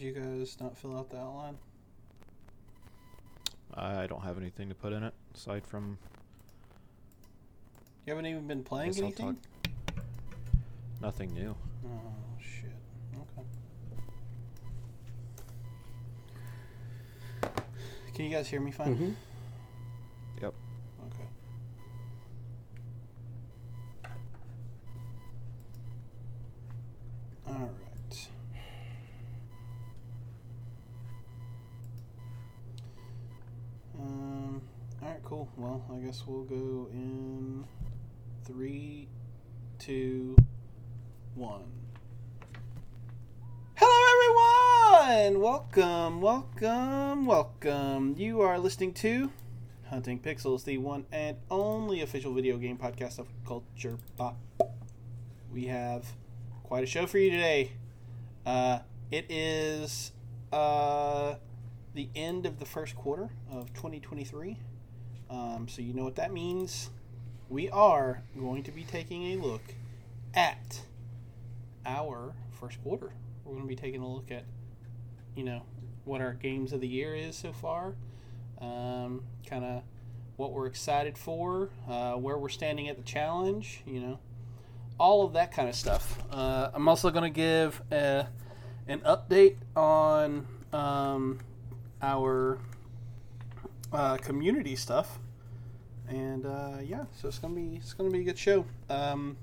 did you guys not fill out the outline? I don't have anything to put in it aside from. You haven't even been playing guess I'll anything. talk- Nothing new. Oh shit. Okay. Can you guys hear me fine? Mm-hmm. Yep. Okay. All right. Um. All right. Cool. Well, I guess we'll go in three, two, one. Hello, everyone! Welcome, welcome, welcome. You are listening to Hunting Pixels, the one and only official video game podcast of Culture Bop. We have quite a show for you today. Uh, it is uh, the end of the first quarter of 2023. Um, so, you know what that means. We are going to be taking a look at our first quarter. We're going to be taking a look at, you know, what our games of the year is so far, um, kind of what we're excited for, uh, where we're standing at the challenge, you know, all of that kind of stuff. Uh, I'm also going to give a, an update on um, our uh, community stuff, and uh, yeah, so it's gonna be it's gonna be a good show. Um,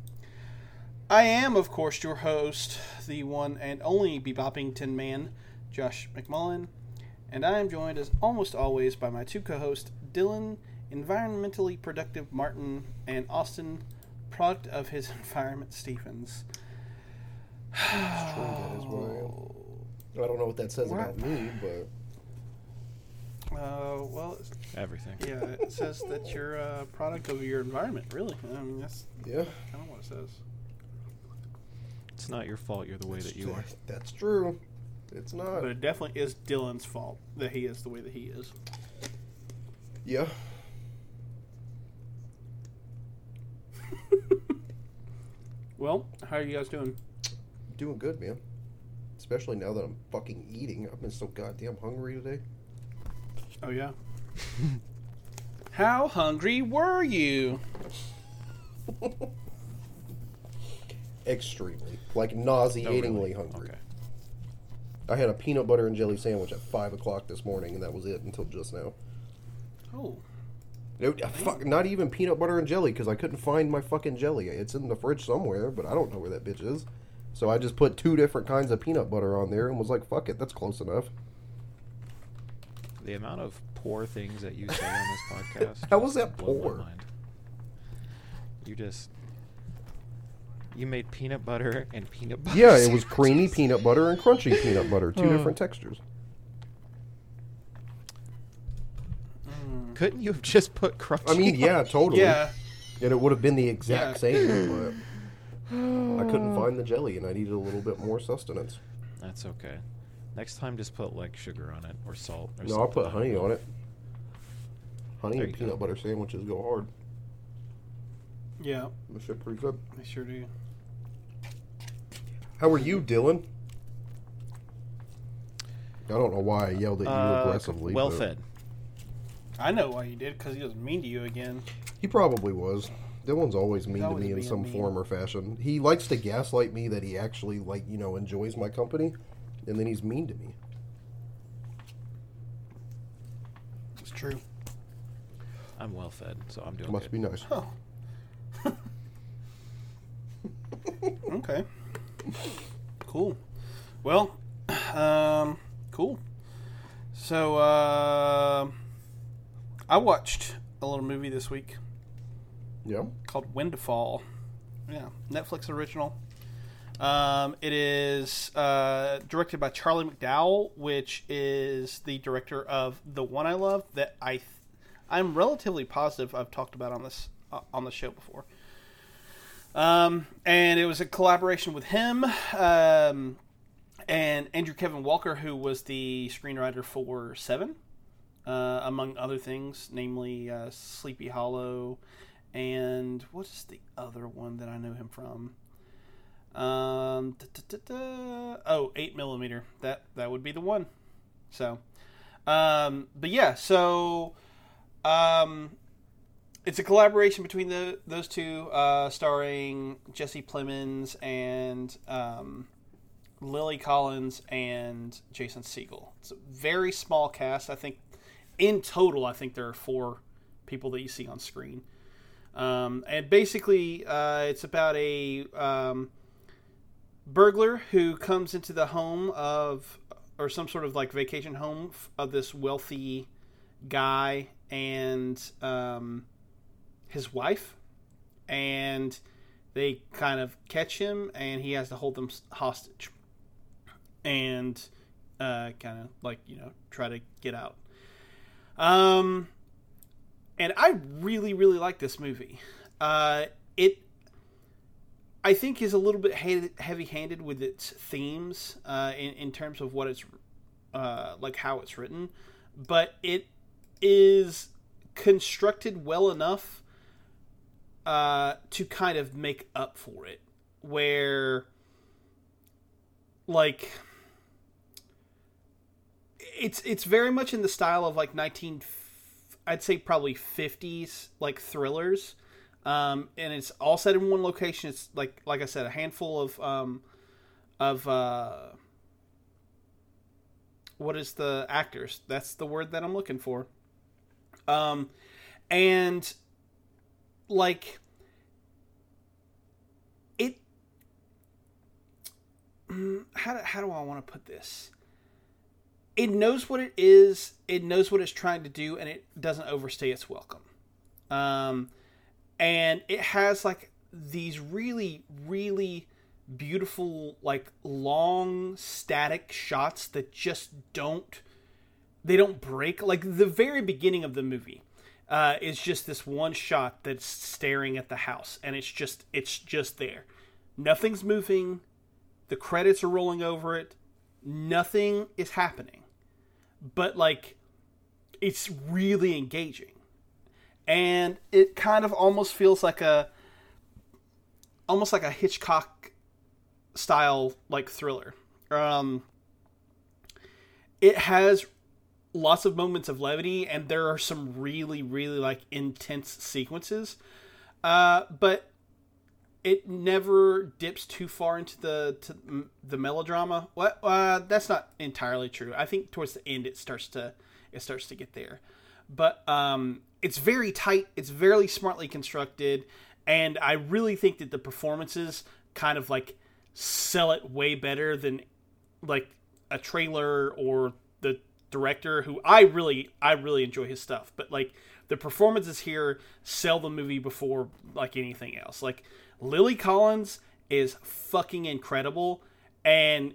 I am, of course, your host, the one and only bebopping tin man, Josh McMullen, and I am joined, as almost always, by my two co-hosts, Dylan, environmentally productive Martin, and Austin, product of his environment, Stephens. It's true, that is what I don't know what that says about me, but Uh, well, Everything. yeah, it says that you're a product of your environment. Really, I mean that's yeah, kind of what it says. It's not your fault. You're the way that you are. That's true. It's not. But it definitely is Dylan's fault that he is the way that he is. yeah, Well, how are you guys doing? doing good, man. Especially now that I'm fucking eating. I've been so goddamn hungry today. Oh yeah. how hungry were you? Extremely, like nauseatingly Oh, really? hungry. Okay. I had a peanut butter and jelly sandwich at five o'clock this morning, and that was it until just now. Oh, No, uh, fuck, not even peanut butter and jelly because I couldn't find my fucking jelly. It's in the fridge somewhere, but I don't know where that bitch is. So I just put two different kinds of peanut butter on there and was like, "Fuck it, that's close enough." The amount of poor things that you say on this podcast. How was that blow poor? mind. You just. You made peanut butter and peanut butter. Yeah, it was creamy peanut butter and crunchy peanut butter, two different textures. Mm. Couldn't you have just put crunchy? I mean, yeah, totally. yeah. and it would have been the exact Yeah. same, but I couldn't find the jelly, and I needed a little bit more sustenance. That's okay. Next time, just put like sugar on it or salt. Or No, I'll put honey on it. Honey There and you peanut go. butter sandwiches go hard. Yeah, That shit pretty good. they sure do. How are you, Dylan? I don't know why I yelled at you Uh, aggressively. well but fed. I know why you did because he was mean to you again. He probably was. Dylan's always mean to me in being some mean. form or fashion. He likes to gaslight me that he actually like you know enjoys my company, and then he's mean to me. It's true. I'm well fed, so I'm doing it. Must good. be nice. Oh. okay. Cool. Well, um, cool. So, uh, I watched a little movie this week Yeah. called Windfall. Yeah, Netflix original. Um, it is uh, directed by Charlie McDowell, which is the director of the one I love that I th- I'm relatively positive I've talked about on this uh, on the show before. Um, and it was a collaboration with him. Um, and Andrew Kevin Walker, who was the screenwriter for Seven, uh, among other things, namely uh, Sleepy Hollow, and what is the other one that I know him from? Um, da, da, da, oh, eight millimeter. That that would be the one. So, um, but yeah, so um, it's a collaboration between the those two, uh, starring Jesse Plemons and um, Lily Collins and Jason Segel. It's a very small cast. I think in total, I think there are four people that you see on screen. Um, and basically, uh, it's about a um, burglar who comes into the home of, or some sort of like vacation home of this wealthy guy and um, his wife. And they kind of catch him, and he has to hold them hostage. And uh, kind of like, you know, try to get out. Um, and I really, really like this movie. Uh, it, I think, is a little bit heavy-handed with its themes uh, in in terms of what it's uh, like, how it's written, but it is constructed well enough uh, to kind of make up for it, where, like it's it's very much in the style of like 19 I'd say probably 50s like thrillers. Um, and it's all set in one location. It's like like I said, a handful of um, of uh, what is the actors? That's the word that I'm looking for. Um, and like it. How do, how do I want to put this? it knows what it is, it knows what it's trying to do, and it doesn't overstay its welcome. Um, and it has like these really, really beautiful, like long static shots that just don't they don't break. Like the very beginning of the movie uh, is just this one shot that's staring at the house, and it's just it's just there. Nothing's moving. The credits are rolling over it. Nothing is happening but like it's really engaging and it kind of almost feels like a almost like a hitchcock style like thriller um it has lots of moments of levity and there are some really really like intense sequences uh but it never dips too far into the the melodrama. What? Uh, that's not entirely true. I think towards the end it starts to it starts to get there, but um, it's very tight. It's very smartly constructed, and I really think that the performances kind of like sell it way better than like a trailer or the director who I really I really enjoy his stuff, but like the performances here sell the movie before like anything else. Like Lily Collins is fucking incredible, and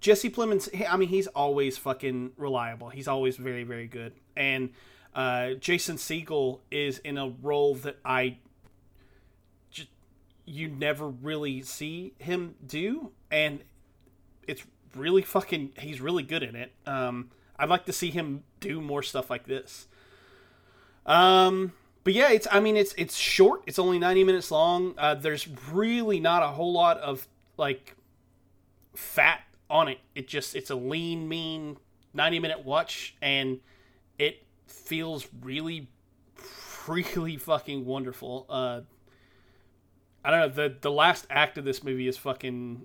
Jesse Plemons. I mean, he's always fucking reliable. He's always very, very good. And uh, Jason Segel is in a role that I you never really see him do, and it's really fucking. He's really good in it. Um, I'd like to see him do more stuff like this. Um, but yeah, it's I mean it's it's short. It's only 90 minutes long. Uh, there's really not a whole lot of like fat on it. It just it's a lean, mean 90 minute watch, and it feels really, really fucking wonderful. Uh, I don't know the the last act of this movie is fucking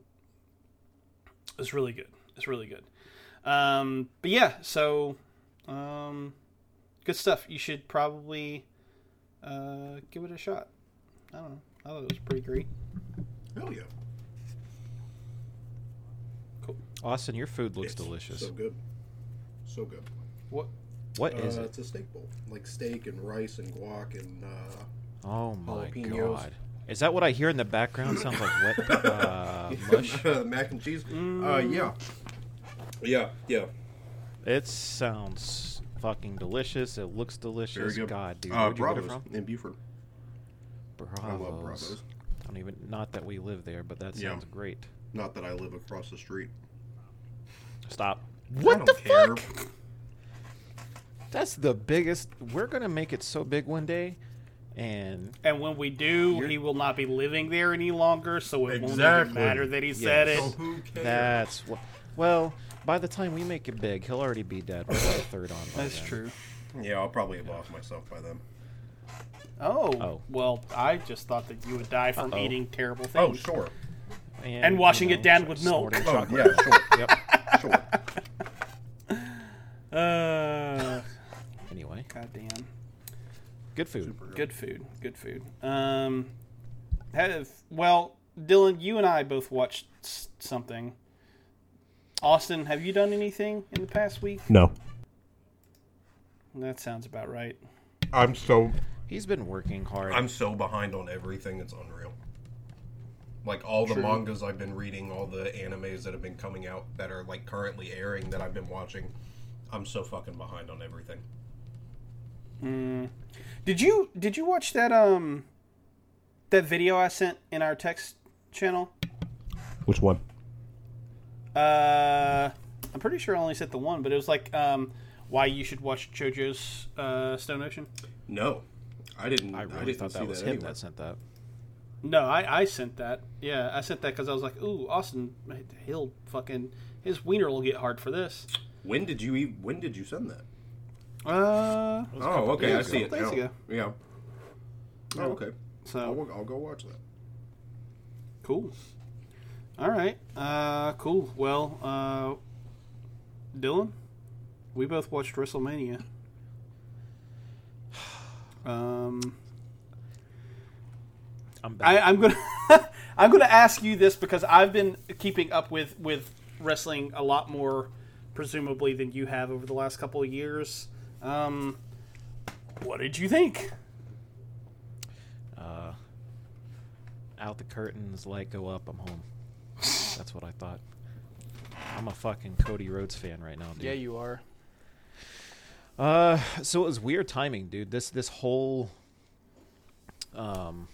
is really good. It's really good. Um, but yeah, so um, good stuff. You should probably uh, give it a shot. I don't know. I thought it was pretty great. Hell yeah. Cool. Austin, your food looks It's delicious. So good. So good. What? What is uh, it? It's a steak bowl. Like steak and rice and guac and uh, Oh my jalapenos. god. Is that what I hear in the background? Sounds like wet uh, mush. mac and cheese. Uh, yeah. Yeah, yeah. It sounds fucking delicious. It looks delicious. God, dude, Uh, where'd you get it Bravos from? in Buford. Bravos. I love Bravos. I don't even. Not that we live there, but that Yeah. sounds great. Not that I live across the street. Stop. What the care. fuck? That's the biggest. We're gonna make it so big one day, and And when we do, he will not be living there any longer, so it won't Exactly. even matter that he said it. So who cares? that's what. Well, by the time we make it big, he'll already be dead. We're like a third on. by That's then. true. Yeah, I'll probably have lost myself by then. Oh, Oh. well, I just thought that you would die from Uh-oh. eating terrible things. Oh, things. sure. And washing you it down with milk. snorting Oh, chocolate. yeah, sure. Yep. Sure. Uh, Anyway, goddamn. good food. Good food. Good food. Um, have well, Dylan, you and I both watched something. Austin, have you done anything in the past week? No. That sounds about right. I'm so He's been working hard. I'm so behind on everything. It's unreal. Like all the mangas I've been reading, all the animes that have been coming out that are like currently airing that I've been watching. I'm so fucking behind on everything. Did you did you watch that um that video I sent in our text channel? Which one? Uh, I'm pretty sure I only sent the one, but it was like um why you should watch JoJo's uh, Stone Ocean. No, I didn't. I I, really didn't thought that was that him anywhere. that sent that. No, I, I sent that. Yeah, I sent that because I was like, ooh, Austin, he'll fucking his wiener will get hard for this. When did you? ev- When did you send that? Uh, Oh, okay, I see ago. it Days now. ago. Yeah. Oh, okay. so I'll, I'll go watch that. cool. All right, uh, cool. Well, uh, Dylan, we both watched WrestleMania. Um, I'm back. I, I'm gonna I'm gonna ask you this because I've been keeping up with with wrestling a lot more, presumably than you have over the last couple of years. Um, what did you think? uh, out the curtains, light go up. I'm home. That's what I thought. I'm a fucking Cody Rhodes fan right now, dude. Yeah, you are. Uh, so it was weird timing, dude. This this whole um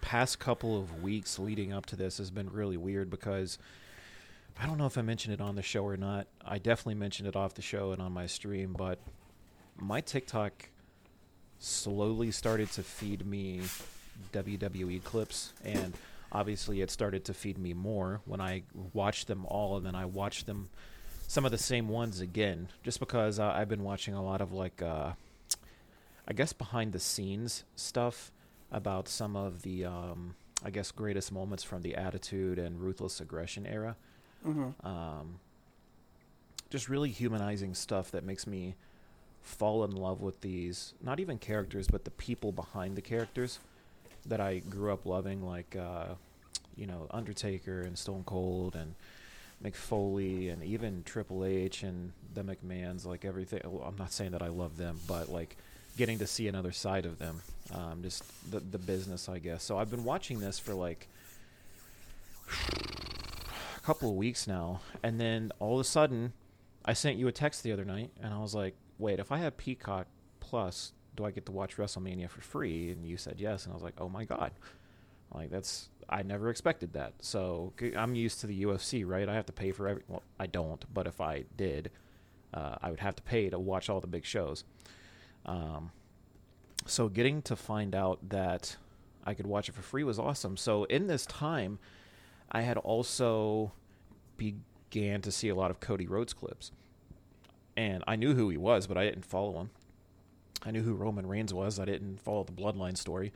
past couple of weeks leading up to this has been really weird because I don't know if I mentioned it on the show or not. I definitely mentioned it off the show and on my stream, but my TikTok slowly started to feed me WWE clips and obviously it started to feed me more when I watched them all and then I watched them some of the same ones again just because uh, I've been watching a lot of like uh, I guess behind the scenes stuff about some of the um, I guess greatest moments from the Attitude and Ruthless Aggression era. Um, just really humanizing stuff that makes me fall in love with these not even characters but the people behind the characters that I grew up loving like uh, you know Undertaker and Stone Cold and Mick Foley and even Triple H and the McMahons, like everything. Well, I'm not saying that I love them, but like getting to see another side of them, um, just the the business, I guess. So I've been watching this for like couple of weeks now, and then all of a sudden, I sent you a text the other night, and I was like, "Wait, if I have Peacock Plus, do I get to watch WrestleMania for free?" And you said yes, and I was like, "Oh my god!" Like that's I never expected that. So I'm used to the UFC, right? I have to pay for every. Well, I don't, but if I did, uh, I would have to pay to watch all the big shows. Um, so getting to find out that I could watch it for free was awesome. So in this time, I had also began to see a lot of Cody Rhodes clips, and I knew who he was, but I didn't follow him. I knew who Roman Reigns was. I didn't follow the Bloodline story.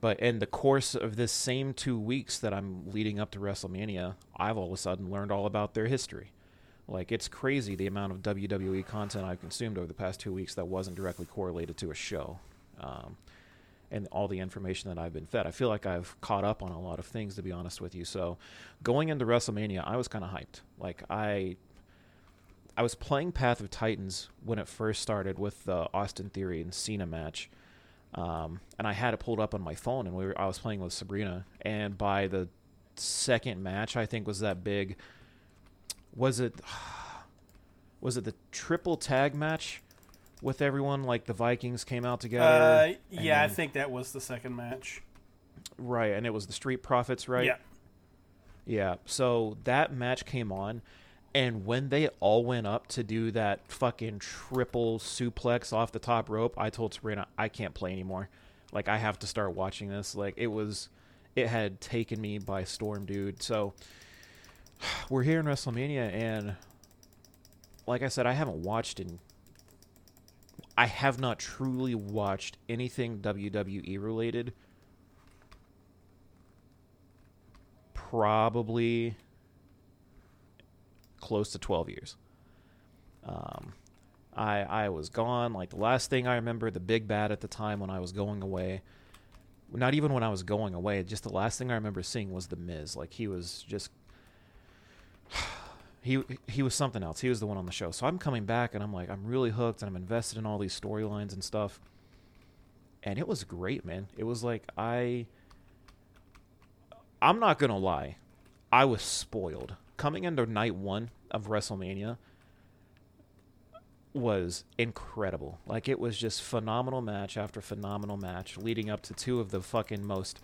But in the course of this same two weeks that I'm leading up to WrestleMania, I've all of a sudden learned all about their history. Like, it's crazy the amount of WWE content I've consumed over the past two weeks that wasn't directly correlated to a show. Um, and all the information that I've been fed. I feel like I've caught up on a lot of things, to be honest with you. So, going into WrestleMania, I was kind of hyped. Like, I. I was playing Path of Titans when it first started with the Austin Theory and Cena match um, and I had it pulled up on my phone, and we were, I was playing with Sabrina. And by the second match, I think was that big. Was it? Was it the triple tag match with everyone? Like the Vikings came out together. Uh, yeah, I think that was the second match. right, and it was the Street Profits, right? Yeah. Yeah. So that match came on, And when they all went up to do that fucking triple suplex off the top rope, I told Sabrina, I can't play anymore. Like, I have to start watching this. Like, it was, it had taken me by storm, dude. So, we're here in WrestleMania, and like I said, I haven't watched in. I have not truly watched anything WWE related. Probably close to 12 years. Um, I I was gone. Like the last thing I remember, the big bad at the time when I was going away. Not even when I was going away. Just the last thing I remember seeing was the Miz. Like he was just. He he was something else. He was the one on the show. So I'm coming back and I'm like I'm really hooked and I'm invested in all these storylines and stuff. And it was great, man. It was like I. I'm not gonna lie, I was spoiled coming into night one of WrestleMania was incredible. Like it was just phenomenal match after phenomenal match, leading up to two of the fucking most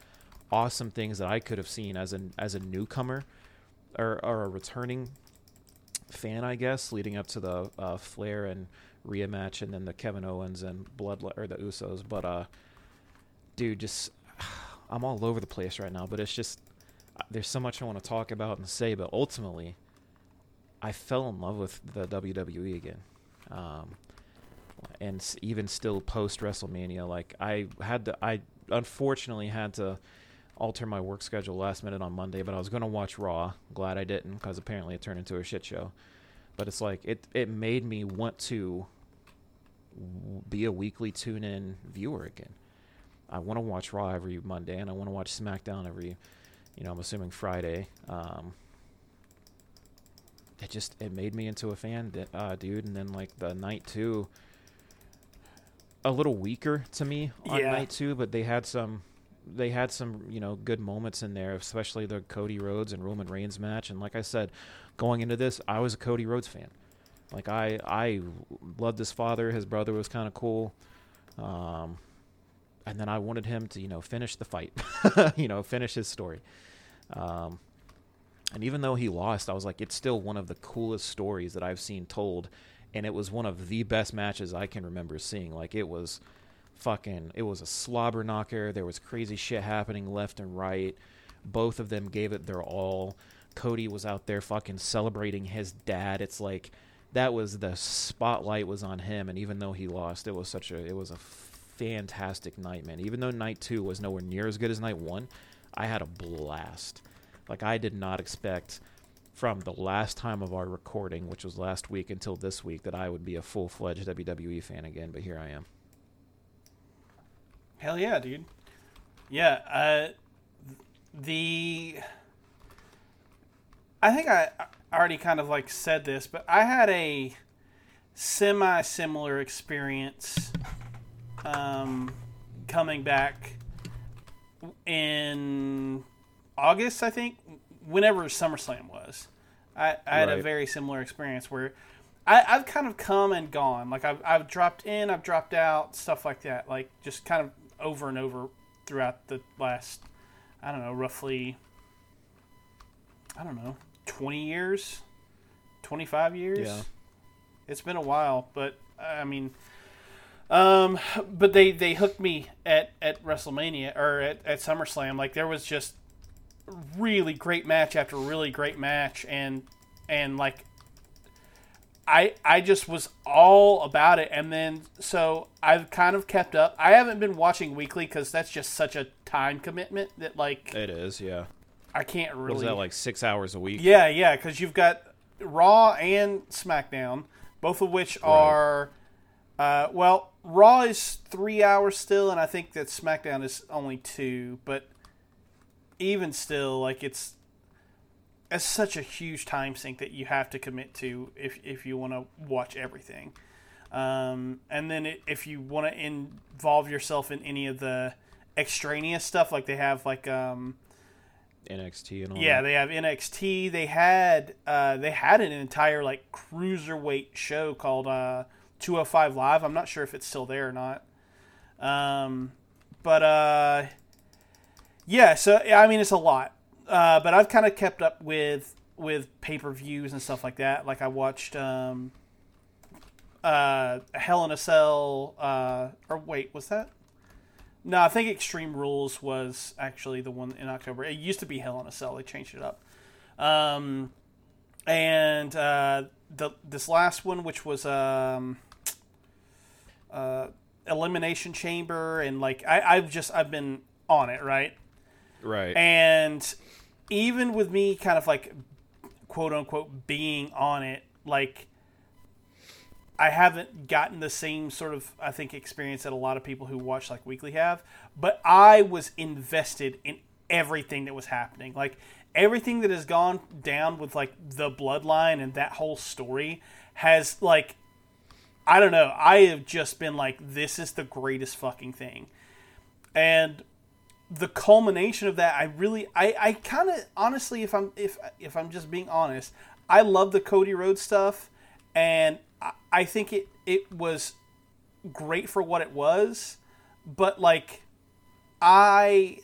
awesome things that I could have seen as an as a newcomer or, or a returning fan, I guess, leading up to the uh, Flair and Rhea match, and then the Kevin Owens and Blood or the Usos. But uh, dude, just I'm all over the place right now. But it's just there's so much I want to talk about and say, but ultimately, I fell in love with the WWE again. Um, and even still post WrestleMania, like I had to, I unfortunately had to alter my work schedule last minute on Monday, but I was going to watch Raw. Glad I didn't because apparently it turned into a shit show. But it's like it it made me want to w- be a weekly tune in viewer again. I want to watch Raw every Monday, and I want to watch SmackDown every, you know, I'm assuming Friday. Um, it just it made me into a fan, uh, dude. And then like the night two, a little weaker to me on Yeah. night two, but they had some they had some you know good moments in there, especially the Cody Rhodes and Roman Reigns match. And like I said, going into this, I was a Cody Rhodes fan. Like I I loved his father. His brother was kind of cool. Um, and then I wanted him to you know finish the fight, you know finish his story. Um, and even though he lost, I was like, it's still one of the coolest stories that I've seen told, and it was one of the best matches I can remember seeing. Like it was fucking it was a slobber knocker. There was crazy shit happening left and right. Both of them gave it their all. Cody was out there fucking celebrating his dad. It's like that was the spotlight was on him and even though he lost, it was such a it was a fantastic night, man. Even though night 2 was nowhere near as good as night 1, I had a blast. Like I did not expect from the last time of our recording, which was last week until this week, that I would be a full-fledged WWE fan again, but here I am. Hell yeah, dude. Yeah, uh, the I think I already kind of like said this, but I had a semi similar experience um, coming back in August, I think, whenever SummerSlam was. I, I had a very similar experience where I, I've kind of come and gone. Like I've, I've dropped in, I've dropped out, stuff like that. Like just kind of over and over throughout the last, I don't know, roughly, I don't know, 20 years, 25 years. Yeah. It's been a while, but I mean, um, but they, they hooked me at, at WrestleMania or at, at SummerSlam. Like there was just really great match after really great match and, and like I I just was all about it, and then so I've kind of kept up. I haven't been watching weekly because that's just such a time commitment that like It is, yeah. I can't really. What is that like six hours a week? Yeah, yeah, because you've got Raw and SmackDown, both of which are, uh, well, Raw is three hours still, and I think that SmackDown is only two. But even still, like it's it's such a huge time sink that you have to commit to if if you want to watch everything. Um, and then it, if you want to involve yourself in any of the extraneous stuff, like they have like um, NXT and all yeah, that. they have NXT. They had uh, they had an entire like cruiserweight show called uh, 205 Live. I'm not sure if it's still there or not. Um, but uh, yeah, so I mean it's a lot. Uh, but I've kind of kept up with with pay per views and stuff like that. Like I watched um, uh, Hell in a Cell. Uh, or wait, was that? No, I think Extreme Rules was actually the one in October. It used to be Hell in a Cell. They changed it up. Um, and uh, the this last one, which was um, uh, Elimination Chamber, and like I, I've just I've been on it right, Right. and even with me kind of like quote unquote being on it, like I haven't gotten the same sort of I think experience that a lot of people who watch like weekly have, but I was invested in everything that was happening. Like everything that has gone down with like the bloodline and that whole story has like I don't know, I have just been like this is the greatest fucking thing. And the culmination of that, I really, I, I kind of, honestly, if I'm, if, if I'm just being honest, I love the Cody Rhodes stuff, and I, I think it, it was great for what it was, but like, I,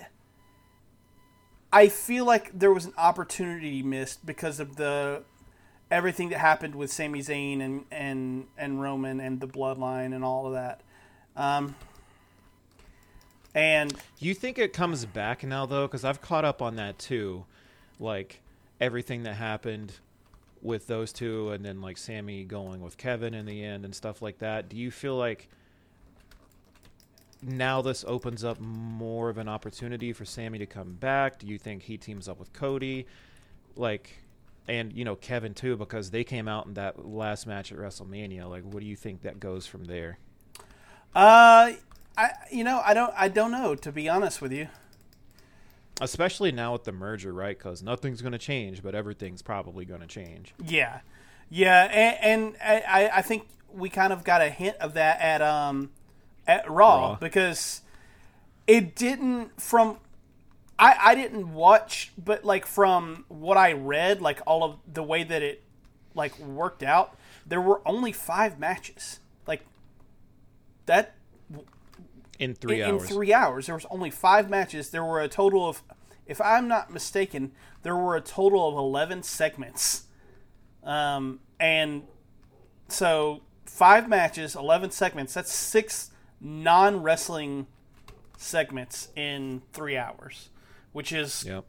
I feel like there was an opportunity missed because of the everything that happened with Sami Zayn and and and Roman and the Bloodline and all of that. Um, and You think it comes back now though? Because I've caught up on that too, like everything that happened with those two, and then like Sami going with Kevin in the end and stuff like that. Do you feel like now this opens up more of an opportunity for Sami to come back? Do you think he teams up with Cody, like, and you know Kevin too, because they came out in that last match at WrestleMania? Like, what do you think that goes from there? Uh, I you know I don't I don't know to be honest with you. Especially now with the merger, right? Because nothing's going to change, but everything's probably going to change. Yeah, yeah, and, and I I think we kind of got a hint of that at um at Raw, Raw. because it didn't from I I didn't watch, but like from what I read, like all of the way that it like worked out, there were only five matches. Like that In three in, hours. in three hours. There was only five matches. There were a total of, if I'm not mistaken, there were a total of eleven segments. Um, and so five matches, eleven segments. That's six non wrestling segments in three hours, which is Yep.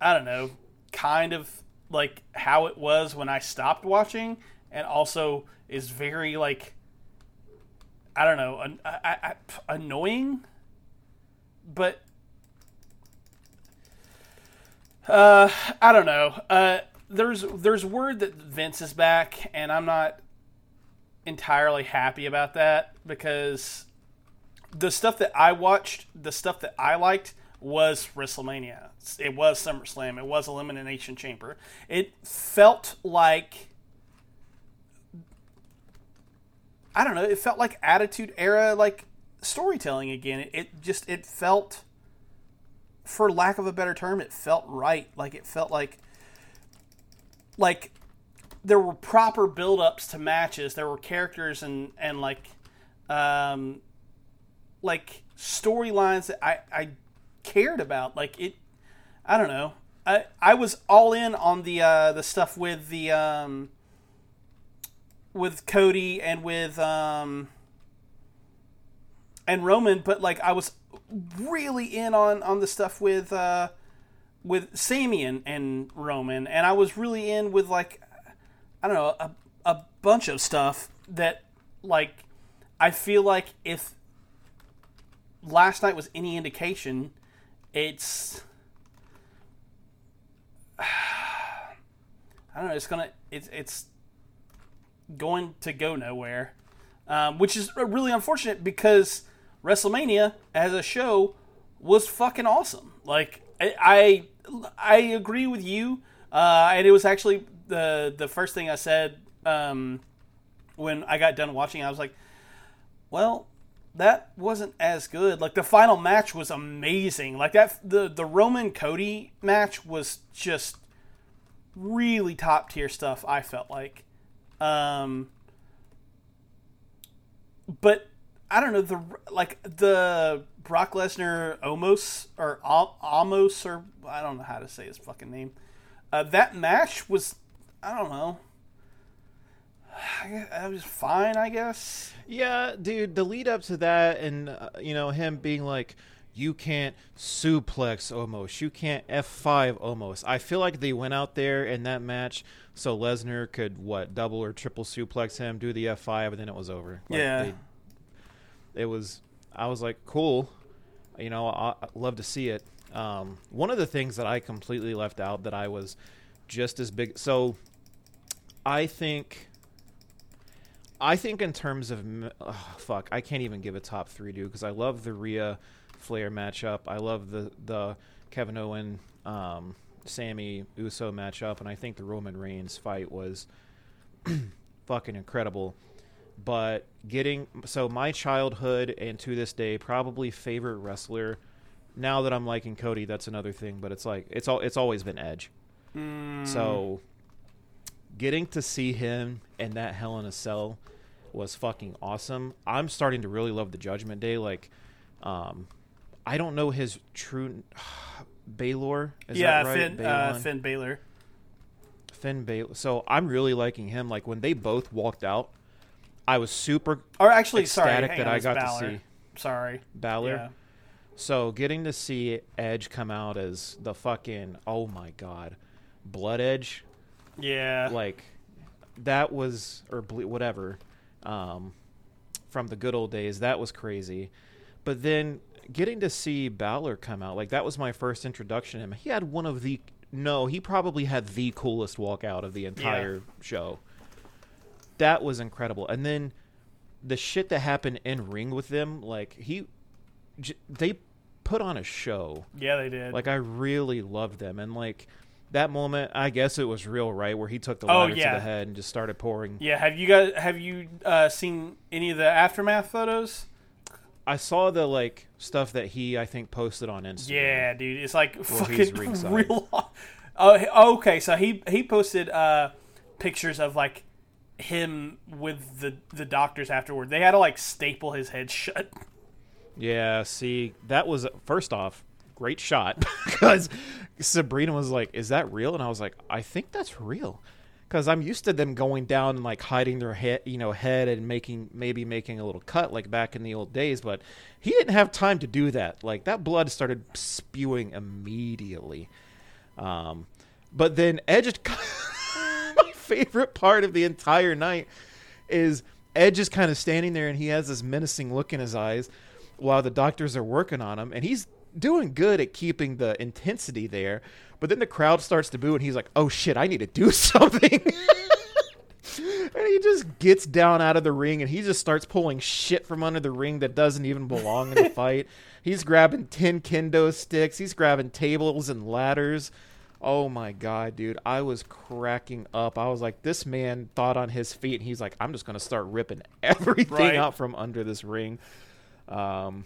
I don't know, kind of like how it was when I stopped watching, and also is very like I don't know, an, annoying, but uh, I don't know. Uh, there's there's word that Vince is back, and I'm not entirely happy about that because the stuff that I watched, the stuff that I liked was WrestleMania. It was SummerSlam. It was Elimination Chamber. It felt like I don't know. It felt like Attitude Era, like storytelling again. It, it just it felt, for lack of a better term, it felt right. Like it felt like like there were proper build-ups to matches. There were characters and and like um like storylines that I I cared about. Like it I don't know. I I was all in on the uh the stuff with the um with Cody and with um and Roman, but like I was really in on on the stuff with uh with Sami and, and Roman, and I was really in with like I don't know a a bunch of stuff that like I feel like if last night was any indication, it's I don't know. It's gonna it's it's going to go nowhere, um, which is really unfortunate because WrestleMania as a show was fucking awesome. Like I I, I agree with you, uh, and it was actually the the first thing I said um, when I got done watching. I was like, well. That wasn't as good. Like the final match was amazing. Like that, the the Roman Cody match was just really top tier stuff. I felt like, um, but I don't know the like the Brock Lesnar Omos or almost or I don't know how to say his fucking name. Uh, that match was, I don't know. I I was fine, I guess. Yeah, dude, the lead up to that and uh, you know him being like you can't suplex almost. you can't F5 almost. I feel like they went out there in that match so Lesnar could what, double or triple suplex him, do the F5 and then it was over. Like, Yeah. they- it was I was like, "Cool." You know, I, I love to see it. Um, one of the things that I completely left out that I was just as big so I think I think in terms of ugh, fuck, I can't even give a top three, dude, because I love the Rhea Flair matchup. I love the the Kevin Owen, um, Sami Uso matchup, and I think the Roman Reigns fight was fucking incredible. But getting so my childhood and to this day probably favorite wrestler. Now that I'm liking Cody, that's another thing. But it's like it's all it's always been Edge. So getting to see him in that Hell in a Cell was fucking awesome. I'm starting to really love the Judgment Day. Like, um, I don't know his true Baylor. Is yeah, that right? Finn, uh, Finn Balor. Finn Baylor. So I'm really liking him. Like when they both walked out, I was super Or actually, sorry, ecstatic hang that on, I got Balor. to see Sorry. Balor. Yeah. So getting to see Edge come out as the fucking oh my god, Blood Edge, Yeah. like that was or ble- whatever, um, from the good old days. That was crazy. But then getting to see Balor come out, like that was my first introduction to him. He had one of the no, he probably had the coolest walkout of the entire show. That was incredible. And then the shit that happened in ring with them, like he, j- they put on a show. yeah, they did. Like I really loved them, and like that moment, I guess it was real, right, where he took the Oh, ladder yeah. to the head and just started pouring. yeah, have you guys have you uh, seen any of the aftermath photos? I saw the like stuff that he, I think, posted on Instagram. Yeah, dude, it's like fucking real. Oh, okay. So he he posted uh, pictures of like him with the the doctors afterward. They had to like staple his head shut. Yeah, see, that was first off great shot because Sabrina was like, "Is that real?" And I was like, "I think that's real." Because I'm used to them going down and like hiding their head, you know, head and making maybe making a little cut like back in the old days, but he didn't have time to do that. Like that blood started spewing immediately. Um, but then Edge, my favorite part of the entire night is Edge is kind of standing there and he has this menacing look in his eyes while the doctors are working on him, and he's doing good at keeping the intensity there. But then the crowd starts to boo, and he's like, "Oh shit, I need to do something." and he just gets down out of the ring and he just starts pulling shit from under the ring that doesn't even belong in the fight. He's grabbing 10 kendo sticks, he's grabbing tables and ladders. Oh my god, dude. I was cracking up. I was like, this man thought on his feet and he's like, I'm just going to start ripping everything Right. out from under this ring. Um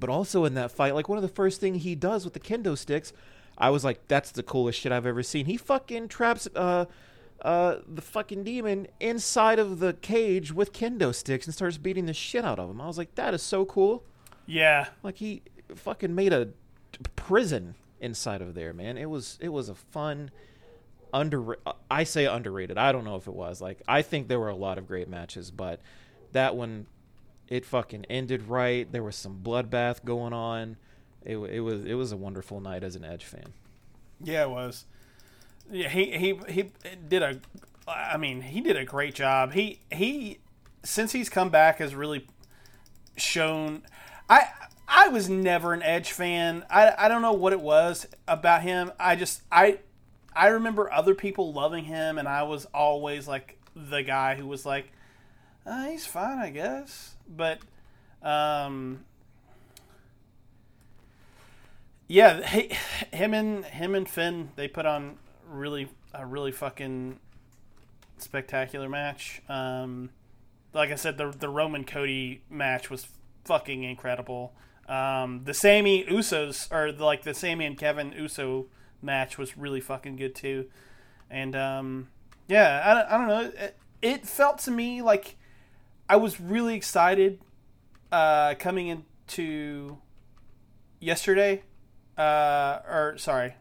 but also in that fight, like one of the first thing he does with the kendo sticks, I was like, that's the coolest shit I've ever seen. He fucking traps uh uh the fucking demon inside of the cage with kendo sticks and starts beating the shit out of him. I was like, that is so cool. Yeah, Like he fucking made a prison inside of there, man. It was it was a fun under I say underrated. I don't know if it was. Like I think there were a lot of great matches, but that one it fucking ended right. There was some bloodbath going on. It, it was it was a wonderful night as an Edge fan. yeah, it was. Yeah, he he he did a. I mean, he did a great job. He he since he's come back has really shown. I I was never an Edge fan. I I don't know what it was about him. I just I I remember other people loving him, and I was always like the guy who was like, uh, he's fine, I guess. But um, yeah, he, him and him and Finn they put on really a really fucking spectacular match. Um, like I said, the the Roman Cody match was fucking incredible. Um, the Sami Usos or the, like the Sami and Kevin Uso match was really fucking good too. And um, yeah, I, don't- I don't know. It, it felt to me like I was really excited uh, coming into yesterday, uh, or sorry,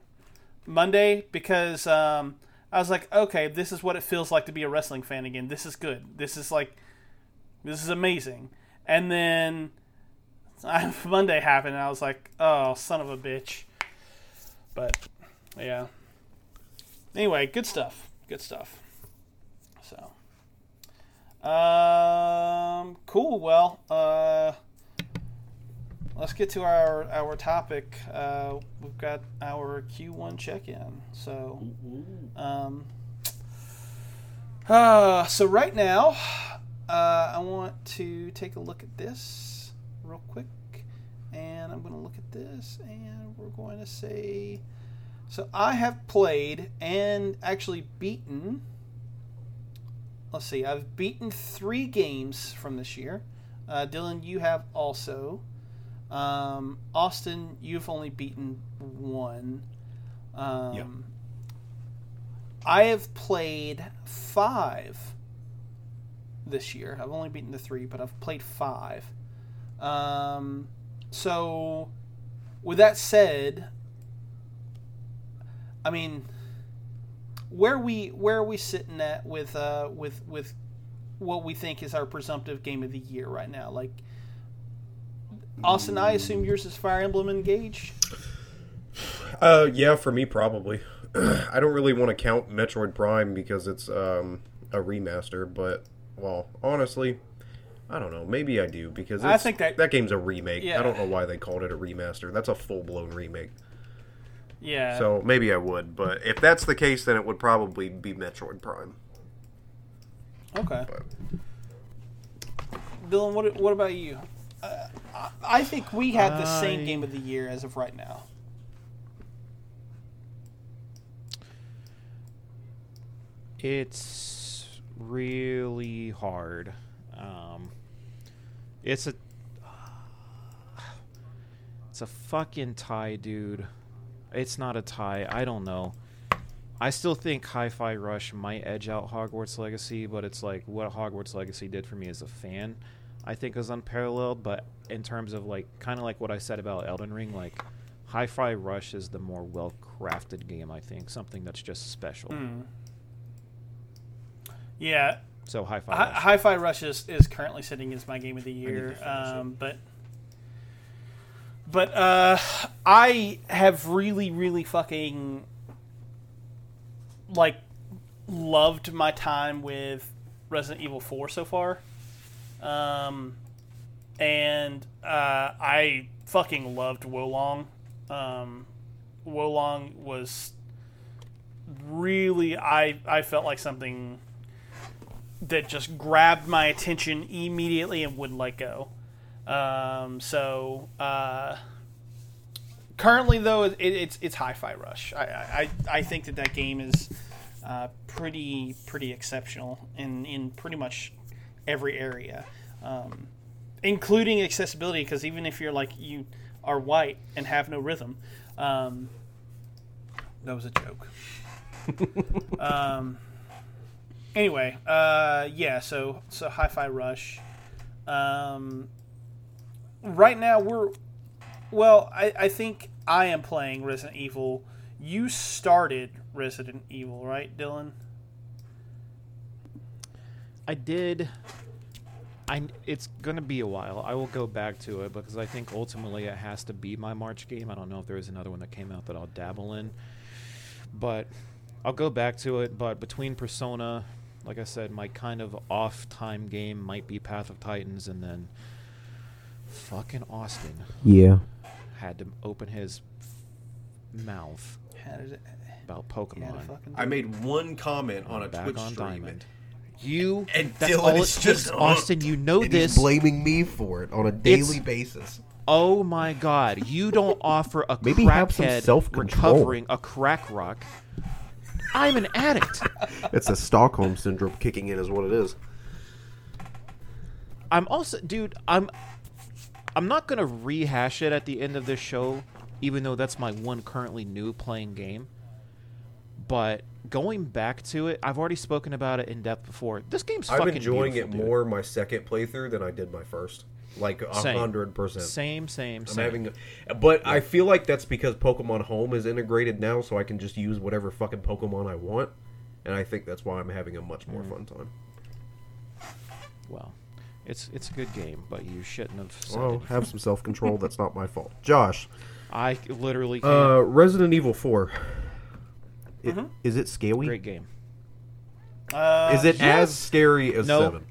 Monday because um, I was like, okay, this is what it feels like to be a wrestling fan again. This is good. This is like, this is amazing. And then Monday happened, and I was like, oh, son of a bitch. But yeah. Anyway, good stuff. Good stuff. So. Um. Cool. Well. Uh. Let's get to our our topic. Uh, we've got our Q1 check-in. So. Um. Uh, so right now, uh, I want to take a look at this real quick, and I'm going to look at this, and we're going to say. So I have played and actually beaten. Let's see, I've beaten three games from this year. Uh, Dylan, you have also. Um, Austin, you've only beaten one. Um, Yeah. I have played five this year. I've only beaten the three, but I've played five. Um, so, with that said, I mean, where we where are we sitting at with uh with with what we think is our presumptive game of the year right now? Like, Austin, I assume yours is Fire Emblem Engage. Uh, yeah, for me probably. I don't really want to count Metroid Prime because it's um a remaster, but well, honestly, I don't know. Maybe I do because I think that- that game's a remake. Yeah. I don't know why they called it a remaster. That's a full blown remake. Yeah. So maybe I would, but if that's the case, then it would probably be Metroid Prime. okay. But Dylan, what what about you? Uh, I- I think we have the same game of the year as of right now. It's really hard. Um, it's a it's a fucking tie, dude. It's not a tie. I don't know. I still think Hi-Fi Rush might edge out Hogwarts Legacy, but it's like what Hogwarts Legacy did for me as a fan. I think is unparalleled, but in terms of like kind of like what I said about Elden Ring, like Hi-Fi Rush is the more well-crafted game. I think something that's just special. Hmm. Yeah, So Hi-Fi Hi- Rush. Hi-Fi Rush is, is currently sitting as my game of the year, um, but but uh, I have really, really fucking like loved my time with Resident Evil Four so far, um, and uh, I fucking loved Wo Long. Um, Wo Long was really I I felt like something that just grabbed my attention immediately and wouldn't let go. Um, so uh, currently, though, it, it's it's Hi-Fi Rush. I, I I think that that game is uh, pretty pretty exceptional in in pretty much every area, um, including accessibility. Because even if you're like you are white and have no rhythm, um, that was a joke. um, anyway, uh, yeah. So so Hi-Fi Rush. Um, right now we're well. I I think I am playing Resident Evil. You started Resident Evil, right, Dylan? I did. I it's gonna be a while. I will go back to it because I think ultimately it has to be my March game. I don't know if there is another one that came out that I'll dabble in, but I'll go back to it. But between Persona, like I said, my kind of off time game might be Path of Titans, and then fucking Austin Yeah. had to open his f- mouth How did it? about he had a Pokemon. I made one comment on a back Twitch on stream. Diamond. You And that's Dylan all it just takes, Austin. You know And this. he's blaming me for it on a daily It's- basis. Oh my god, you don't offer a Maybe crackhead recovering a crack rock. I'm an addict. It's a Stockholm syndrome kicking in, is what it is. I'm also dude, I'm I'm not gonna rehash it at the end of this show, even though that's my one currently new playing game. But going back to it, I've already spoken about it in depth before. This game's I'm fucking enjoying it dude. more my second playthrough than I did my first. like a hundred percent. Same, same, I'm same. having, but I feel like that's because Pokemon Home is integrated now, so I can just use whatever fucking Pokemon I want, and I think that's why I'm having a much more fun time. well, it's it's a good game, but you shouldn't have said Well, it. have some self control. that's not my fault. Josh, I literally can't. uh, Resident Evil Four. It- Mhm. Is it scary? Great game. Uh, Is it yes. as scary as No. Seven?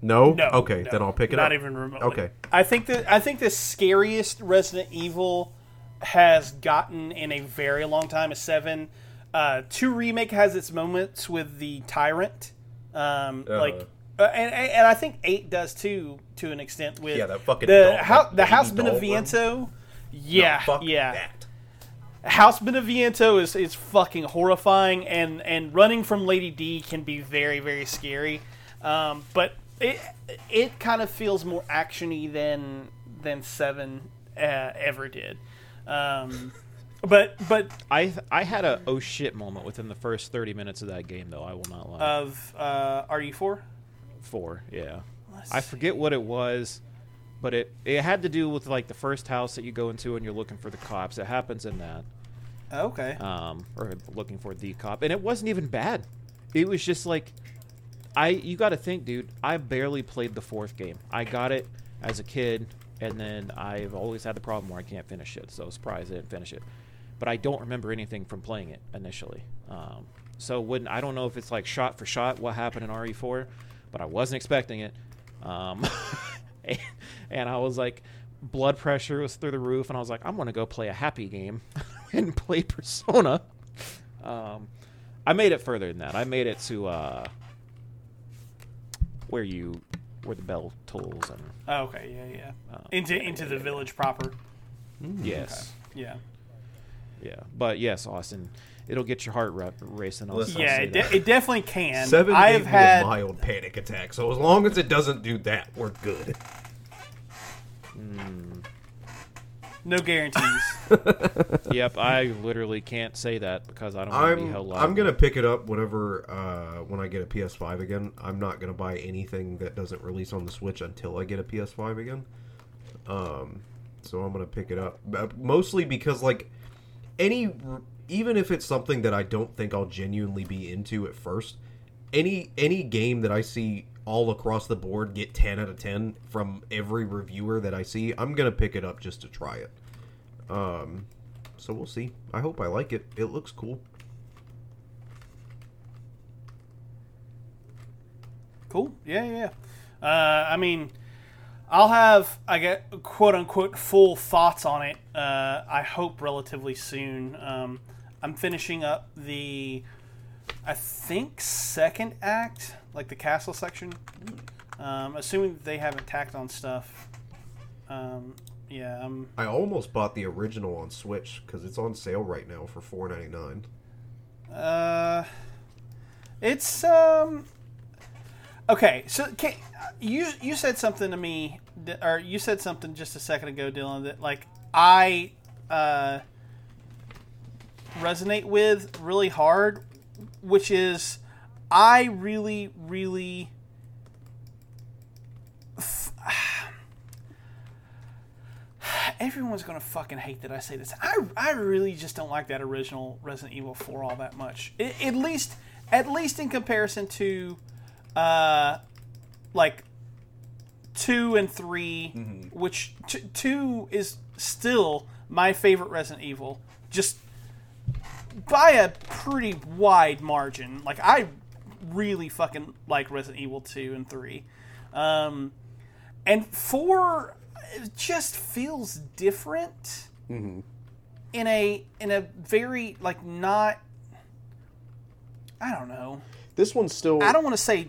No. No. Okay, no, then I'll pick it not up. even remotely. Okay. I think that I think the scariest Resident Evil has gotten in a very long time is seven. Uh, two remake has its moments with the tyrant, um, Uh. like, uh, and and I think eight does too to an extent with Yeah, that fucking the doll- how, the House baby doll Beneviento. Yeah, No, fuck yeah. that. House Beneviento is, is fucking horrifying, and, and running from Lady D can be very very scary. Um, but it it kind of feels more actiony than than Seven uh, ever did. Um, but but I I had a oh shit moment within the first thirty minutes of that game, though. I will not lie. of uh, RE four. Four, yeah. Let's I forget what it was, but it it had to do with like the first house that you go into and you're looking for the cops. It happens in that, Okay. um, or looking for the cop, and it wasn't even bad. It was just like, I you got to think, dude. I barely played the fourth game. I got it as a kid, and then I've always had the problem where I can't finish it. So surprised I didn't finish it, but I don't remember anything from playing it initially. Um, so when I don't know if it's like shot for shot what happened in RE4, but I wasn't expecting it. Um, and, and I was like, blood pressure was through the roof, and I was like, I'm gonna go play a happy game and play Persona. Um, I made it further than that. I made it to uh, where you where the bell tolls and Oh, okay. Yeah. Yeah. uh, into into the village proper. yes, Yeah. yeah. But yes, Austin, it'll get your heart ra- racing. I'll, Listen. I'll Yeah. It, de- it definitely can. Seven I've had. a mild panic attack, so as long as it doesn't do that, we're good. No guarantees. yep, I literally can't say that because I don't want to be I'm I'm gonna pick it up whenever uh, when I get a PS5 again. I'm not gonna buy anything that doesn't release on the Switch until I get a PS5 again. Um, so I'm gonna pick it up mostly because like any even if it's something that I don't think I'll genuinely be into at first, any any game that I see all across the board get 10 out of 10 from every reviewer that I see, I'm gonna pick it up just to try it. Um, so we'll see. I hope I like it. It looks cool. Cool. Yeah, yeah. yeah. Uh, I mean, I'll have I get quote unquote full thoughts on it. Uh, I hope relatively soon. Um, I'm finishing up the, I think second act, like the castle section. Um, assuming they haven't tacked on stuff. Um, yeah, I'm. I almost bought the original on Switch because it's on sale right now for four ninety nine. Uh, it's um. Okay, so can, you you said something to me, or you said something just a second ago, Dylan, that like I uh, resonate with really hard, which is I really really. Everyone's gonna fucking hate that I say this. I, I really just don't like that original Resident Evil 4 all that much. I at least at least in comparison to uh like two and 3 which t- two is still my favorite Resident Evil, just by a pretty wide margin. Like I really fucking like Resident Evil two and three, um, and four it just feels different in a in a very like not. I don't know. This one's still. I don't want to say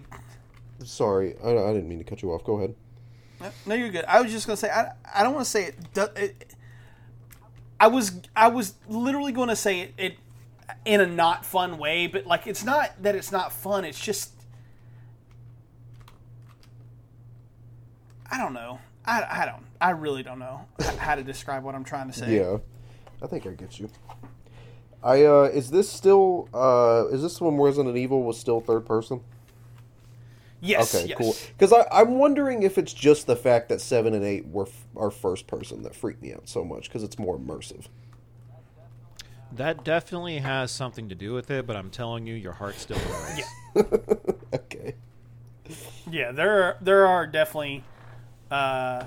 Sorry, I, I didn't mean to cut you off. Go ahead. No, you're good. I was just gonna say I, I don't want to say it, it. I was I was literally going to say it, it in a not fun way, but like it's not that it's not fun. It's just I don't know. I, I don't. I really don't know how to describe what I'm trying to say. Yeah, I think I get you. I uh, is this still uh, is this when Resident Evil was still third person? Yes. Okay, yes. cool. Because I'm wondering if it's just the fact that seven and eight were f- are first person that freaked me out so much because it's more immersive. That definitely has something to do with it, but I'm telling you, your heart still burns. Yeah. Okay. Yeah, there are, there are definitely uh,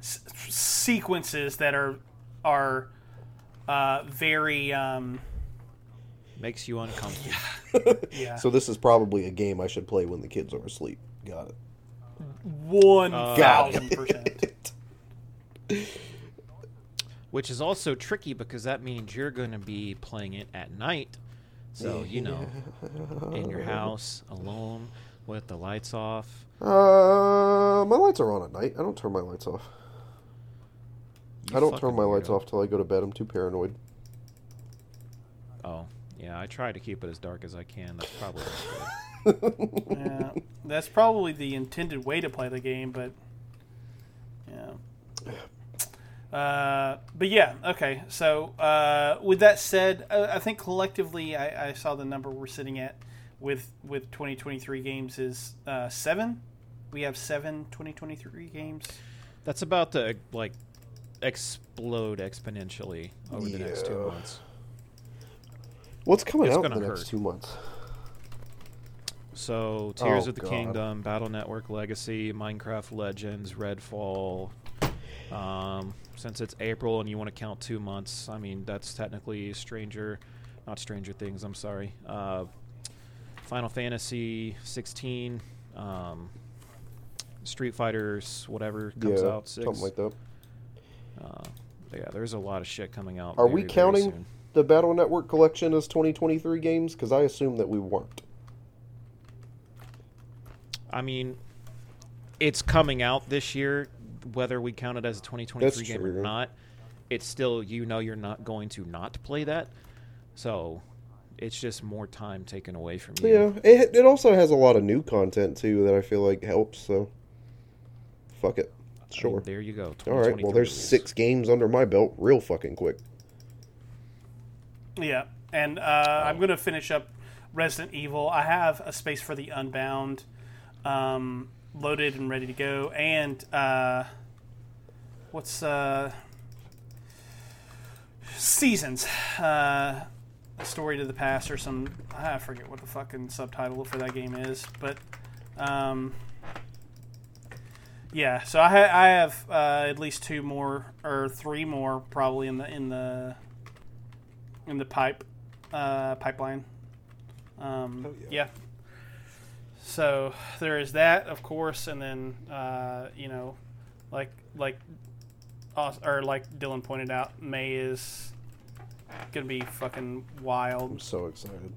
s- sequences that are are uh, very um, Makes you uncomfortable. yeah So this is probably a game I should play when the kids are asleep. Got it. one Uh, thousand percent. Which is also tricky because that means you're going to be playing it at night. So, you know, in your house, alone, with the lights off. Uh, my lights are on at night. I don't turn my lights off. You I don't turn my lights off till I go to bed. I'm too paranoid. Oh, yeah, I try to keep it as dark as I can. That's probably good. yeah, that's probably the intended way to play the game, but yeah. Uh, but yeah, okay. So uh, with that said, uh, I think collectively, I, I saw the number we're sitting at with with 2023 games is uh, seven. We have seven 2023 games. That's about to, like, explode exponentially over the next two months. What's coming It's out in the gonna next hurt. two months? So, Tears Oh, of the God. Kingdom, Battle Network Legacy, Minecraft Legends, Redfall. Um, since it's April and you want to count two months, I mean that's technically Stranger, not Stranger Things. I'm sorry. Uh, Final Fantasy 16, um, Street Fighters, whatever comes yeah, out. Six. something like that. Uh, yeah, there's a lot of shit coming out. Are very, we counting soon. The Battle Network collection as 2023 games? Because I assume that we weren't. I mean, it's coming out this year, whether we count it as a 2023 That's game true. or not. It's still, you know, you're not going to not play that. So it's just more time taken away from you. Yeah, it, it also has a lot of new content too that I feel like helps. So, fuck it, I mean, sure. there you go. All right, well, there's release. six games under my belt, real fucking quick. Yeah, and uh, I'm going to finish up Resident Evil. I have a space for the Unbound um, loaded and ready to go, and uh, what's uh, Seasons, uh, a story to the past, or some I forget what the fucking subtitle for that game is, but um, yeah. So I, ha- I have uh, at least two more or three more probably in the in the in the pipe uh, pipeline. Um, Oh, yeah. yeah. So there is that, of course, and then uh, you know, like like or like Dylan pointed out, May is gonna be fucking wild. I'm so excited.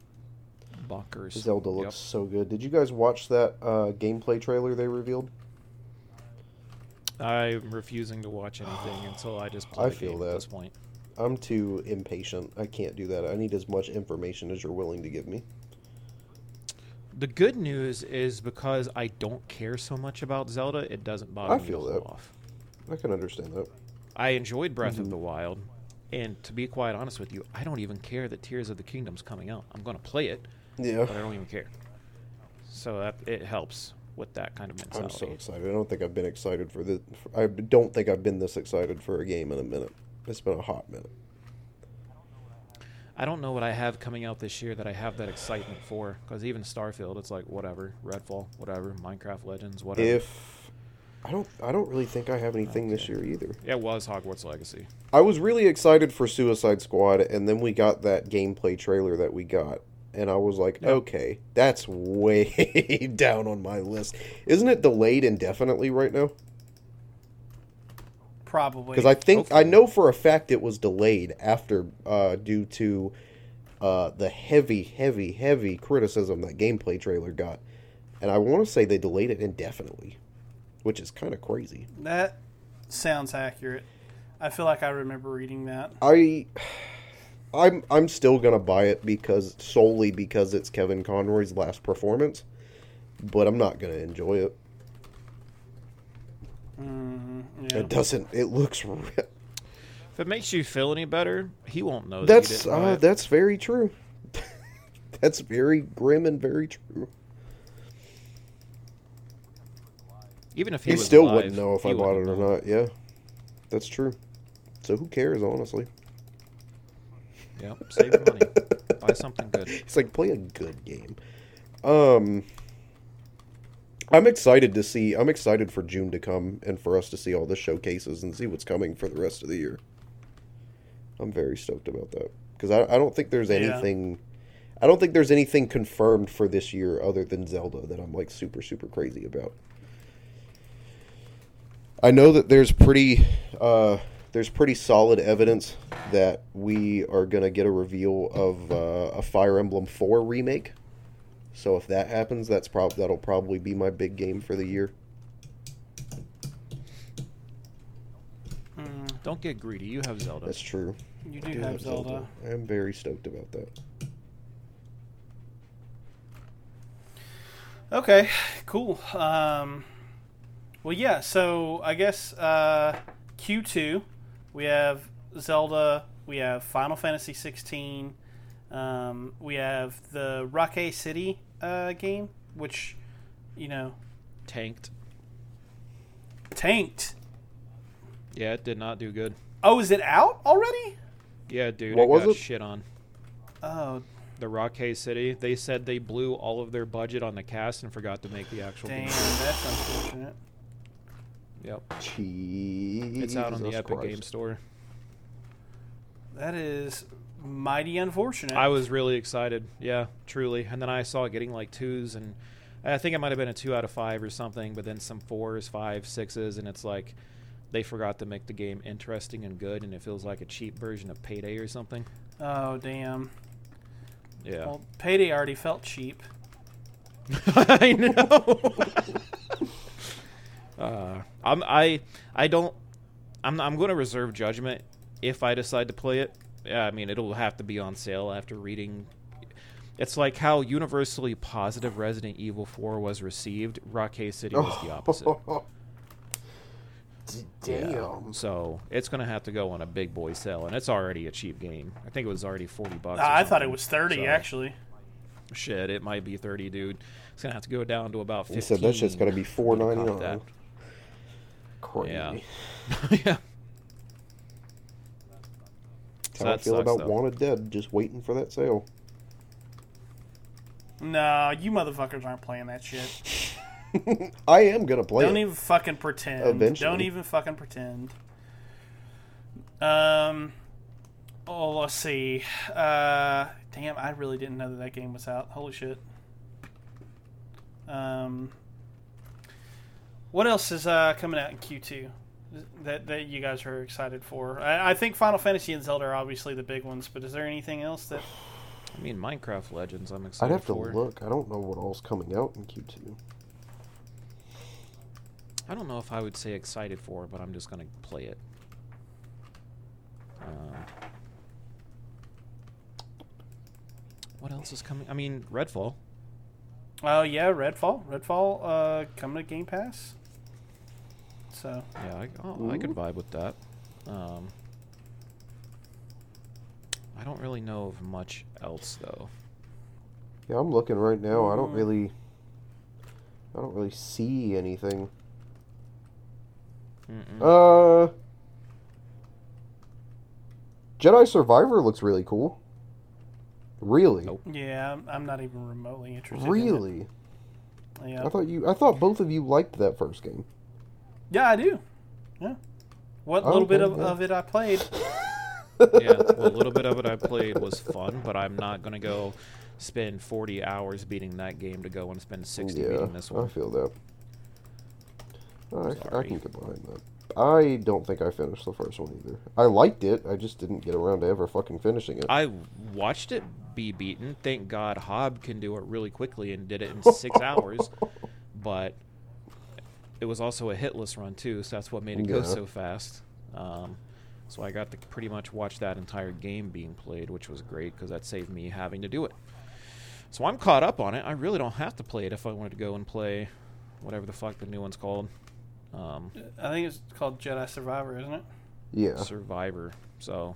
Bonkers. Zelda looks Yep. so good. Did you guys watch that uh, gameplay trailer they revealed? I'm refusing to watch anything until I just play I the feel game that. at this point. I'm too impatient. I can't do that. I need as much information as you're willing to give me. The good news is because I don't care so much about Zelda, it doesn't bother I me to feel hold that. off. I can understand that. I enjoyed Breath Mm-hmm. of the Wild, and to be quite honest with you, I don't even care that Tears of the Kingdom's coming out. I'm going to play it, Yeah. but I don't even care. So that it helps with that kind of mentality. I'm so excited. I don't think I've been excited for this. I don't think I've been this excited for a game in a minute. It's been a hot minute. I don't know what I have coming out this year that I have that excitement for. Because even Starfield, it's like whatever, Redfall, whatever, Minecraft Legends, whatever. If I don't, I don't really think I have anything this year either. it was Hogwarts Legacy. I was really excited for Suicide Squad, and then we got that gameplay trailer that we got, and I was like, okay, that's way down on my list. Isn't it delayed indefinitely right now? Probably Because I think I know for a fact it was delayed after uh, due to uh, the heavy, heavy, heavy criticism that gameplay trailer got, and I want to say they delayed it indefinitely, which is kind of crazy. that sounds accurate. I feel like I remember reading that. I I'm I'm still gonna buy it because solely because it's Kevin Conroy's last performance, but I'm not gonna enjoy it. Mm, yeah. It doesn't. It looks. Re- If it makes you feel any better, he won't know that's you didn't uh, it. that's very true. that's very grim and very true. Even if he, He was still alive, wouldn't know if I bought it or know. not. Yeah, that's true. So who cares, honestly? Yep, save money, buy something good. It's like play a good game. Um, I'm excited to see. I'm excited for June to come and for us to see all the showcases and see what's coming for the rest of the year. I'm very stoked about that because I, I don't think there's Yeah. anything. I don't think there's anything confirmed for this year other than Zelda that I'm like super super crazy about. I know that there's pretty uh, there's pretty solid evidence that we are gonna get a reveal of uh, a Fire Emblem Four remake. So if that happens, that's prob that'll probably be my big game for the year. Mm, Don't get greedy. You have Zelda. That's true. you I do do have Zelda. I am very stoked about that. Okay, cool. Um, well, yeah. So I guess uh, Q2, we have Zelda, we have Final Fantasy 16, um, we have the Rockay City uh, game, which you know Tanked. tanked. Yeah, it did not do good. Oh, is it out already? Yeah, dude, What it was got it? shit on. Oh, The Rockay City. They said they blew all of their budget on the cast and forgot to make the actual damn, game. that's unfortunate. Yep, Jeez, it's out on the Epic Game Store. That is mighty unfortunate. I was really excited. Yeah, truly. And then I saw it getting like twos, and I think it might have been a two out of five or something, but then some fours, five, sixes, and it's like they forgot to make the game interesting and good, and it feels like a cheap version of Payday or something. oh, damn. Yeah. Well, Payday already felt cheap. I know. uh, I'm I I don't I'm I'm going to reserve judgment if I decide to play it. Yeah, I mean it'll have to be on sale after reading. It's like how universally positive Resident Evil 4 was received. Rockay City was the opposite. Damn. Yeah. So it's going to have to go on a big boy sale, and it's already a cheap game. I think it was already forty bucks. or Ah, I thought it was 30, So, actually. Shit, it might be thirty, dude. It's gonna have to go down to about fifteen. He said that shit's gonna be four to ninety cop nine. that. Crazy. Yeah. Yeah. Yeah. That's So how I feel sucks, about though. Wanted Dead, just waiting for that sale. No, you motherfuckers aren't playing that shit. I am gonna play Don't it. even fucking pretend. Eventually. Don't even fucking pretend. Um. Oh, let's see. Uh, damn, I really didn't know that that game was out. Holy shit. Um. What else is uh, coming out in Q2 that that you guys are excited for? I, I think Final Fantasy and Zelda are obviously the big ones, but is there anything else that? I mean, Minecraft Legends. I'm excited. For. I'd excited have to for. look. I don't know what all's coming out in Q two. I don't know if I would say excited for, but I'm just gonna play it. Um, what else is coming? I mean, Redfall. Oh yeah, Redfall. Redfall uh, coming to Game Pass. So Yeah, I, oh, I could vibe with that. Um, I don't really know of much else though. Yeah, I'm looking right now. I don't Mm. really, I don't really see anything. Mm-mm. Uh, Jedi Survivor looks really cool. Really, Nope. yeah, I'm, I'm not even remotely interested. in it. really. Yeah. I thought you. I thought both of you liked that first game. Yeah, I do. Yeah. What Oh, little bit of, yeah. of it I played. yeah, well, a little bit of it I played was fun, but I'm not gonna go spend 40 hours beating that game to go and spend 60 yeah, beating this one. I feel that. I, I can get behind that. I don't think I finished the first one either. I liked it. I just didn't get around to ever fucking finishing it. I watched it be beaten. Thank God Hob can do it really quickly and did it in six hours. But it was also a hitless run too, so that's what made it go so fast. Um, so I got to pretty much watch that entire game being played, which was great because that saved me having to do it. So I'm caught up on it. I really don't have to play it if I wanted to go and play whatever the fuck the new one's called. Um, I think it's called Jedi Survivor, isn't it? Yeah, Survivor. So,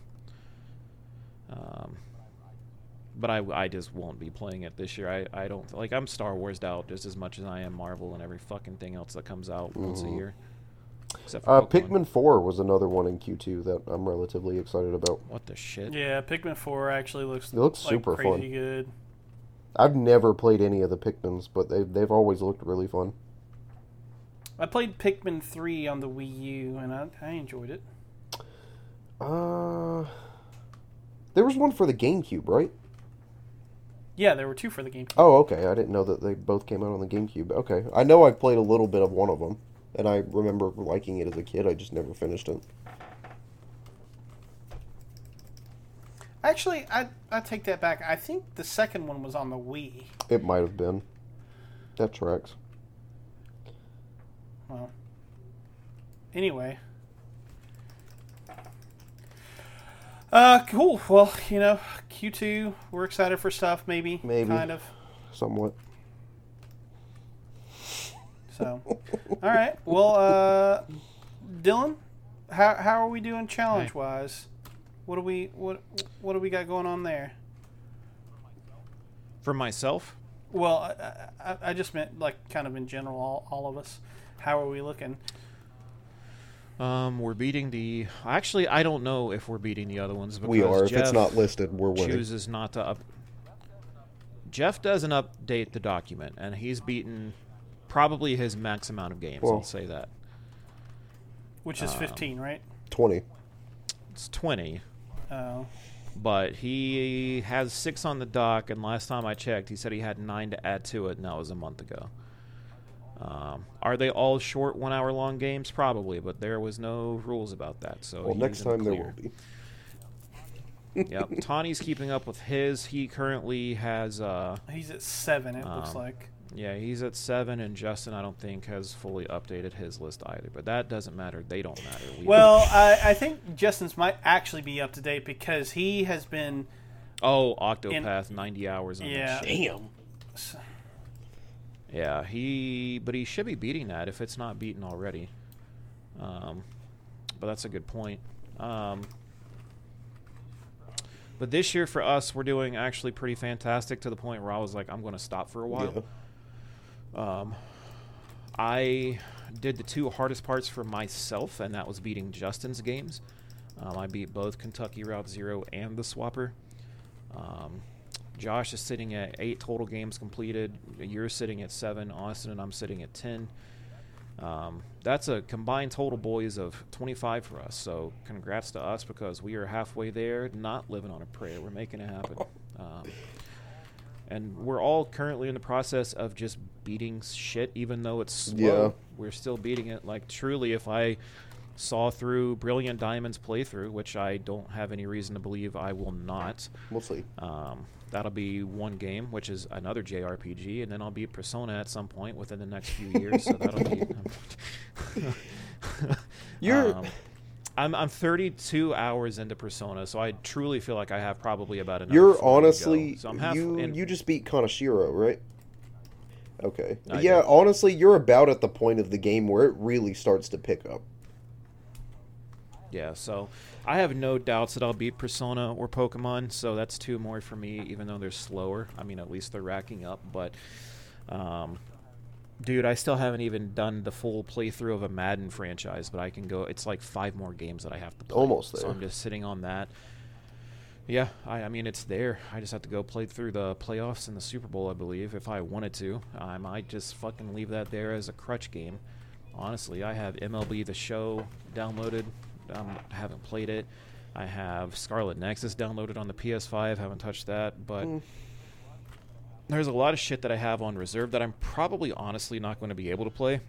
um, but I, I just won't be playing it this year. I, I don't like I'm Star Wars out just as much as I am Marvel and every fucking thing else that comes out once a year. Except for Uh, Pikmin 4 was another one in Q2 that I'm relatively excited about. What the shit? Yeah, Pikmin Four actually looks It looks like super crazy fun. good. I've never played any of the Pikmins, but they've, they've always looked really fun. I played Pikmin Three on the Wii U, and I, I enjoyed it. Uh, there was one for the GameCube, right? Yeah, there were two for the game. Oh, okay. I didn't know that they both came out on the GameCube. Okay. I know I played a little bit of one of them, and I remember liking it as a kid. I just never finished it. Actually, I I take that back. I think the second one was on the Wii. It might have been. That tracks. Well, anyway. Uh, cool. Well, you know, Q2, we're excited for stuff, maybe. Maybe. Kind of. Somewhat. So, all right. Well, uh, Dylan, how, how are we doing challenge wise? What do we what what do we got going on there? For myself, Well, I, I, I just meant like kind of in general, all, all of us. How are we looking? Um, we're beating the. Actually, I don't know if we're beating the other ones because We are. If Jeff it's not listed, we're winning. chooses not to up. Jeff doesn't update the document, and he's beaten probably his max amount of games. Well- I'll say that Which is Um, 15, right? 20. it's twenty. Oh. but he has six on the dock, and last time I checked, he said he had nine to add to it, and that was a month ago. Um, are they all short, one-hour-long games? Probably, but there was no rules about that. So Well, next in the time there clear. will be. yep, Tonny's keeping up with his. He currently has, uh, He's at seven, it looks Um, like. yeah, he's at seven, and Justin, I don't think has fully updated his list either. But that doesn't matter. They don't matter. We- Well, I, I think Justin's might actually be up to date because he has been. oh, Octopath, ninety hours on Yeah. that shit. Damn. Yeah, he, but he should be beating that if it's not beaten already. Um, but that's a good point. Um, but this year for us, we're doing actually pretty fantastic to the point where I was like, I'm going to stop for a while. Yeah. Um, I did the two hardest parts for myself, and that was beating Justin's games. Um, I beat both Kentucky Route Zero and the Swapper. Um, Josh is sitting at eight total games completed. You're sitting at seven. Austin and I'm sitting at ten. Um, that's a combined total, boys, of 25 for us. So, congrats to us because we are halfway there, not living on a prayer. We're making it happen. Um, and we're all currently in the process of just beating shit, even though it's slow. Yeah. We're still beating it. Like, truly, if I saw through Brilliant Diamond's playthrough, which I don't have any reason to believe I will not, We'll see. um, that'll be one game, which is another JRPG, and then I'll be Persona at some point within the next few years. so that'll be. You're- Um, I'm I'm 32 hours into Persona, so I truly feel like I have probably about another. You're 40 to go. honestly So half. you you just beat Kaneshiro, right? Okay. I yeah, did. honestly, you're about at the point of the game where it really starts to pick up. Yeah, so I have no doubts that I'll beat Persona or Pokemon, so that's two more for me, even though they're slower. I mean, at least they're racking up, but. Um, dude, I still haven't even done the full playthrough of a Madden franchise, but I can go. It's like five more games that I have to play. Almost So. I'm just sitting on that. Yeah, I, I mean, it's there. I just have to go play through the playoffs and the Super Bowl, I believe, if I wanted to. I might just fucking leave that there as a crutch game. Honestly, I have MLB The Show downloaded. Um, haven't played it. I have Scarlet Nexus downloaded on the PS5. Haven't touched that, but Mm. there's a lot of shit that I have on reserve that I'm probably honestly not going to be able to play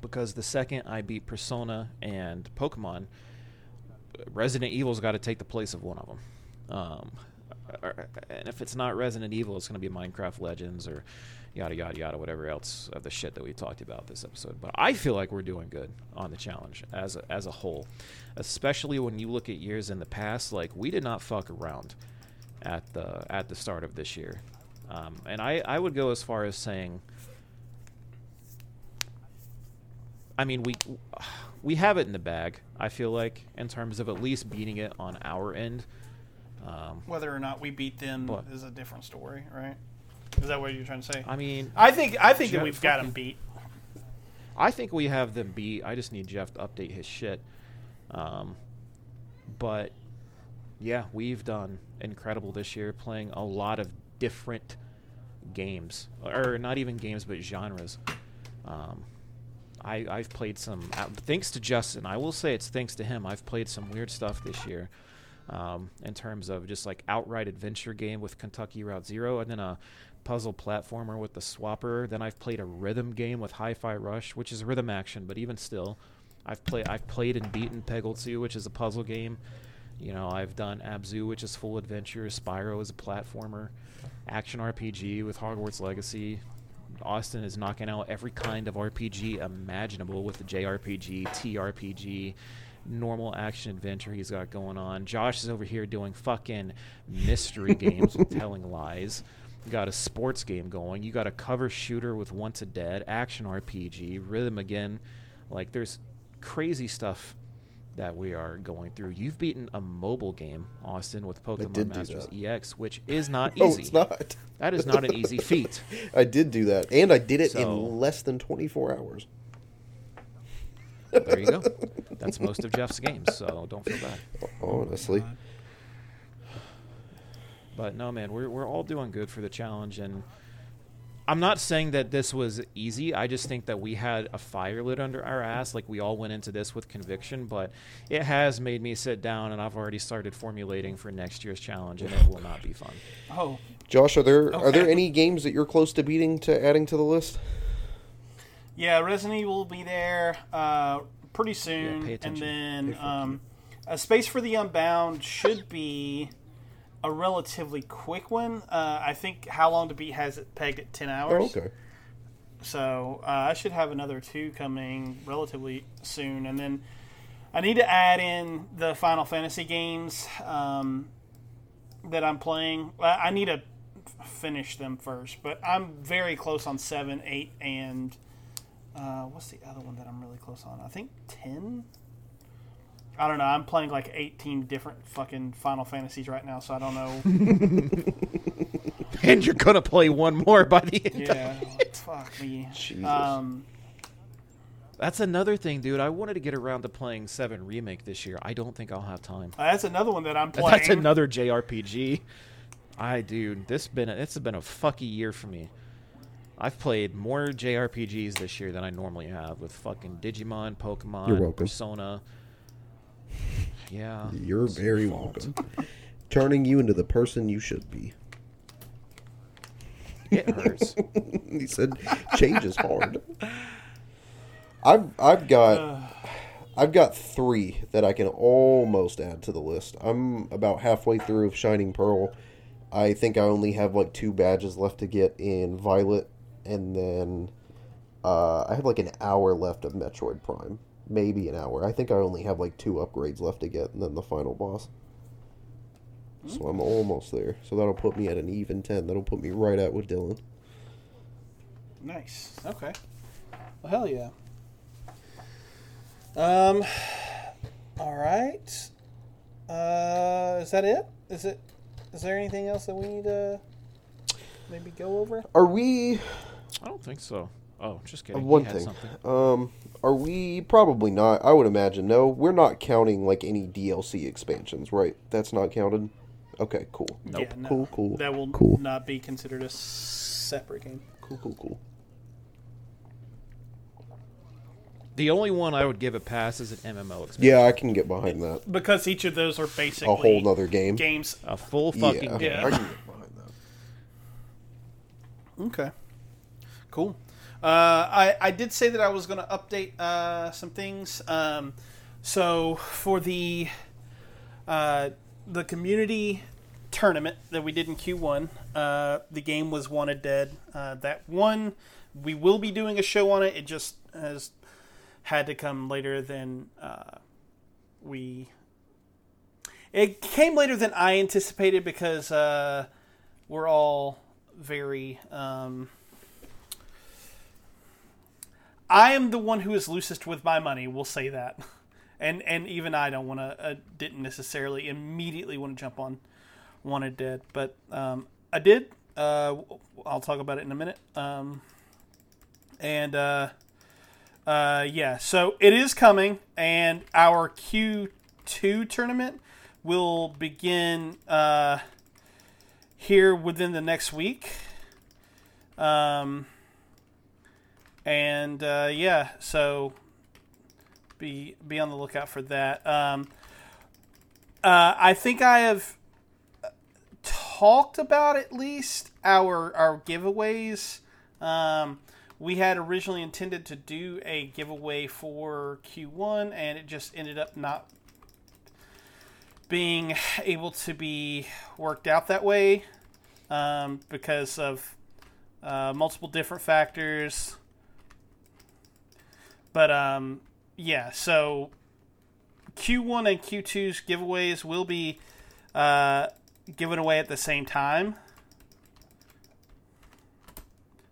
because the second I beat Persona and Pokemon, Resident Evil's got to take the place of one of them. Um, and if it's not Resident Evil, it's going to be Minecraft Legends or yada yada yada, whatever else of the shit that we talked about this episode. But I feel like we're doing good on the challenge as a, as a whole, especially when you look at years in the past. Like we did not fuck around at the at the start of this year, um, and I I would go as far as saying. I mean, we we have it in the bag. I feel like in terms of at least beating it on our end. Um, Whether or not we beat them But- is a different story, right? Is that what you're trying to say? I mean, I think I think that we've got them fucking- beat. I think we have them beat. I just need Jeff to update his shit. Um, but yeah, we've done incredible this year, playing a lot of different games, or not even games, but genres. Um, I, I've played some. uh, Thanks to Justin, I will say it's thanks to him. I've played some weird stuff this year, um, in terms of just like outright adventure game with Kentucky Route Zero, and then a puzzle platformer with the Swapper. Then I've played a rhythm game with Hi-Fi Rush, which is rhythm action, but even still, I've played I've played and beaten Peggle 2, which is a puzzle game. You know, I've done Abzu, which is full adventure. Spyro is a platformer, action RPG with Hogwarts Legacy. Austin is knocking out every kind of RPG imaginable with the JRPG, TRPG, normal action adventure he's got going on. Josh is over here doing fucking mystery games with telling lies. Got a sports game going. You got a cover shooter with Wanted Dead, action RPG, rhythm again. Like there's crazy stuff that we are going through. You've beaten a mobile game, Austin, with Pokemon Masters. EX, which is not No, easy. it's not. That is not an easy feat. I did do that, and I did it So- in less than 24 hours. There you go. That's most of Jeff's games, so don't feel bad. Honestly, But no, man, we're we're all doing good for the challenge, and I'm not saying that this was easy. I just think that we had a fire lit under our ass, like we all went into this with conviction. But it has made me sit down, and I've already started formulating for next year's challenge, and it will not be fun. Oh, Josh, are there are there any games that you're close to beating to adding to the list? yeah, Resident Evil will be there uh, pretty soon, pay and attention. then um, a Space for the Unbound should be a relatively quick one. Uh, I think How Long to Beat has it pegged at ten hours. Oh, okay. So uh, I should have another two coming relatively soon, and then I need to add in the Final Fantasy games um, that I'm playing. I need to finish them first, but I'm very close on seven, eight, and uh, what's the other one that I'm really close on? I think ten. I don't know. I'm playing like 18 different fucking Final Fantasies right now, so I don't know. And you're gonna play one more by the end. yeah, fuck me. Jesus. Um, That's another thing, dude. I wanted to get around to playing Seven Remake this year. I don't think I'll have time. that's another one that I'm playing. That's another JRPG. I dude, this been a, it's been a fucky year for me. I've played more JRPGs this year than I normally have with fucking Digimon, Pokemon, You're. Persona. Yeah. You're very welcome. Turning you into the person you should be. It hurts. he said, "Change is hard." I've I've got I've got three that I can almost add to the list. I'm about halfway through of Shining Pearl. I think I only have like two badges left to get in Violet, and then uh, I have like an hour left of Metroid Prime, maybe an hour. I think I only have like two upgrades left to get, and then the final boss. So I'm almost there. So that'll put me at an even ten. That'll put me right at with Dylan. Nice. Okay. Well, hell yeah. Um. All right. Uh, is that it? Is it? Is there anything else that we need to maybe go over? Are we? I don't think so. Oh, just Uh, kidding. You one thing. something. Um, are we probably not? I would imagine no. We're not counting like any DLC expansions, right? That's not counted. Okay, cool. Nope. Yeah, no. Cool, cool. That will Cool. not be considered a separate game. Cool, cool, cool. The only one I would give a pass is an MMO expansion. Yeah, I can get behind that. Because each of those are basically A whole other game. games. A full fucking yeah, game. Yeah. I can get behind that. Okay. Cool. Uh, I, I did say that I was going to update uh, some things. Um, so for the uh, the community tournament that we did in Q1, uh, the game was Wanted Dead. Uh, that one, we will be doing a show on it. It just has had to come later than uh, we. It came later than I anticipated because we're all very. Um, I am the one who is loosest with my money. We'll say that, and and even I don't want to uh, didn't necessarily immediately want to jump on wanted dead. But um, I did. Uh, I'll talk about it in a minute. Um, and uh, uh, yeah, so it is coming, and our Q2 tournament will begin uh, here within the next week. Um, and uh, yeah, so be be on the lookout for that. Um, uh, I think I have talked about at least our our giveaways. Um, we had originally intended to do a giveaway for Q1, and it just ended up not being able to be worked out that way um, because of uh, multiple different factors. But um, yeah, so Q1 and Q2's giveaways will be uh, given away at the same time.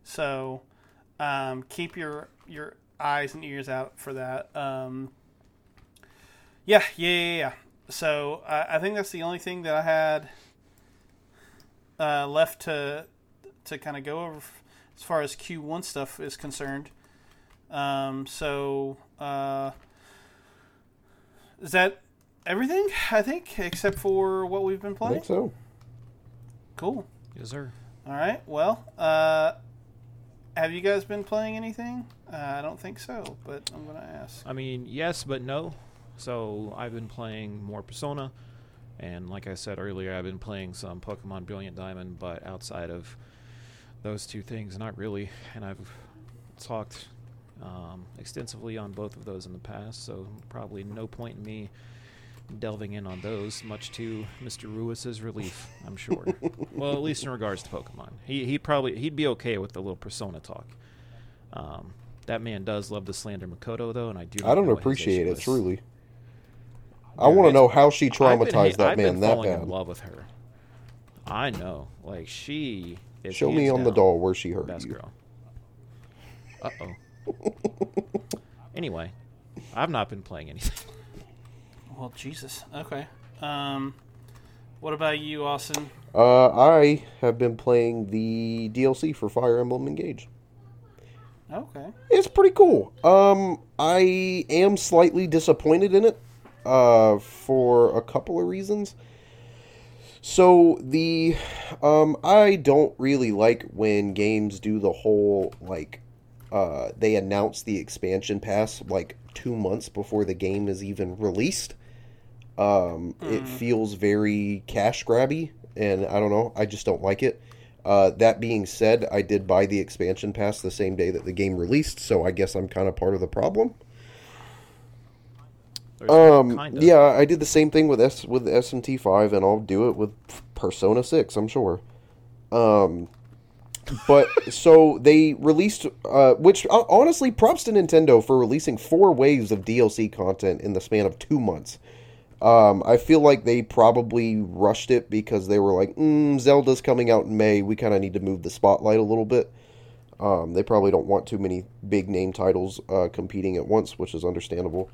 So um, keep your your eyes and ears out for that. Um, yeah, yeah, yeah, yeah. So I, I think that's the only thing that I had uh, left to to kind of go over as far as Q1 stuff is concerned. Um, so uh, is that everything? I think, except for what we've been I playing. think so. Cool. Yes, sir. All right. Well, uh, have you guys been playing anything? Uh, I don't think so, but I'm gonna ask. I mean, yes, but no. So I've been playing more Persona, and like I said earlier, I've been playing some Pokemon Brilliant Diamond. But outside of those two things, not really. And I've talked um, extensively on both of those in the past, so probably no point in me delving in on those, much to Mr. Ruiz's relief, I'm sure. well, at least in regards to Pokemon, he he probably he'd be okay with the little Persona talk. Um, that man does love to slander Makoto, though, and I do. I don't appreciate it truly. I want to know how she been traumatized ha- that I've man that falling bad. in love with her. I know, like she. Show me on the doll where she hurt Best you. girl. Uh oh. anyway, I've not been playing anything. Well, Jesus. Okay. Um, what about you, Austin? Uh, I have been playing the DLC for Fire Emblem Engage. Okay. It's pretty cool. Um, I am slightly disappointed in it, uh, for a couple of reasons. So the, um, I don't really like when games do the whole like, uh, they announce the expansion pass like two months before the game is even released. Um, it feels very cash grabby, and I don't know. I just don't like it. Uh, that being said, I did buy the expansion pass the same day that the game released, so I guess I'm kind of part of the problem. Um, kinda. yeah, I did the same thing with S with SMT five, and I'll do it with Persona six. I'm sure. Um, but so they released, uh, which uh, honestly, props to Nintendo for releasing four waves of DLC content in the span of two months. Um, I feel like they probably rushed it because they were like, mm, Zelda's coming out in May. We kind of need to move the spotlight a little bit. Um, they probably don't want too many big name titles uh, competing at once, which is understandable.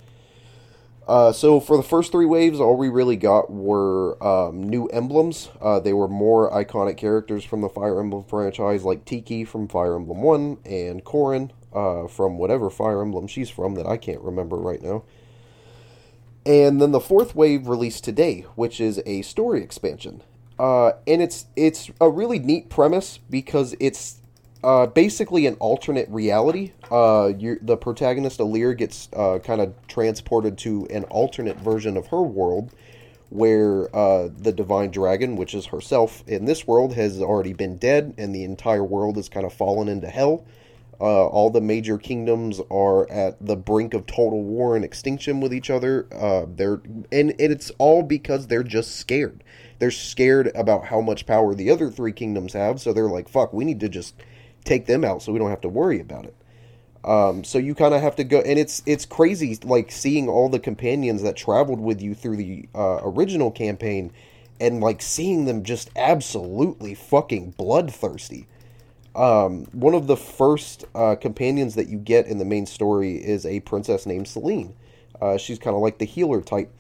Uh, so for the first three waves, all we really got were um, new emblems. Uh, they were more iconic characters from the Fire Emblem franchise, like Tiki from Fire Emblem One and Corrin uh, from whatever Fire Emblem she's from that I can't remember right now. And then the fourth wave released today, which is a story expansion. Uh, and it's it's a really neat premise because it's uh, basically an alternate reality. Uh, the protagonist Alear gets uh, kind of transported to an alternate version of her world, where uh, the divine dragon, which is herself in this world, has already been dead, and the entire world has kind of fallen into hell. Uh, all the major kingdoms are at the brink of total war and extinction with each other. Uh, they're and, and it's all because they're just scared. They're scared about how much power the other three kingdoms have, so they're like, "Fuck, we need to just take them out, so we don't have to worry about it." Um, so you kind of have to go, and it's it's crazy, like seeing all the companions that traveled with you through the uh, original campaign, and like seeing them just absolutely fucking bloodthirsty um, one of the first uh, companions that you get in the main story is a princess named Celine. Uh, she's kind of like the healer type,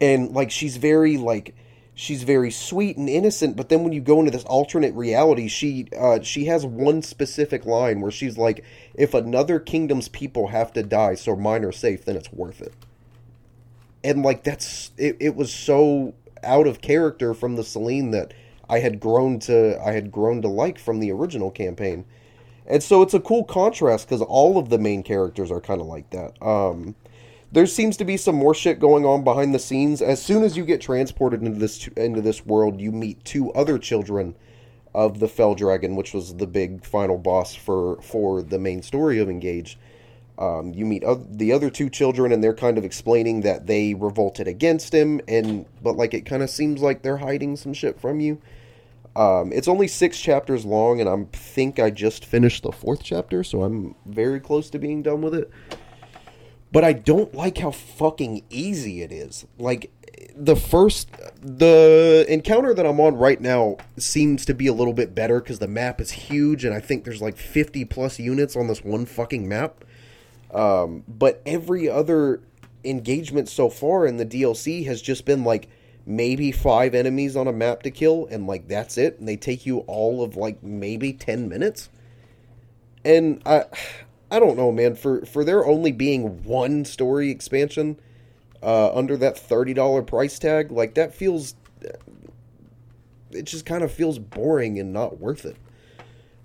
and like she's very like she's very sweet and innocent, but then when you go into this alternate reality, she uh, she has one specific line where she's like, "If another kingdom's people have to die so mine are safe, then it's worth it." And like that's it, it was so out of character from the Celine that I had grown to I had grown to like from the original campaign. And so it's a cool contrast because all of the main characters are kind of like that. Um, there seems to be some more shit going on behind the scenes. As soon as you get transported into this into this world, you meet two other children of the Fell Dragon, which was the big final boss for for the main story of Engage. Um, you meet the other two children, and they're kind of explaining that they revolted against him, and but like it kind of seems like they're hiding some shit from you. Um, it's only six chapters long, and I think I just finished the fourth chapter, so I'm very close to being done with it. But I don't like how fucking easy it is. Like the first, the encounter that I'm on right now seems to be a little bit better because the map is huge, and I think there's like 50 plus units on this one fucking map. Um, but every other engagement so far in the DLC has just been like maybe five enemies on a map to kill, and like that's it. And they take you all of like maybe 10 minutes. And I, I don't know, man. For for there only being one story expansion uh, under that thirty dollar price tag, like that feels, it just kind of feels boring and not worth it.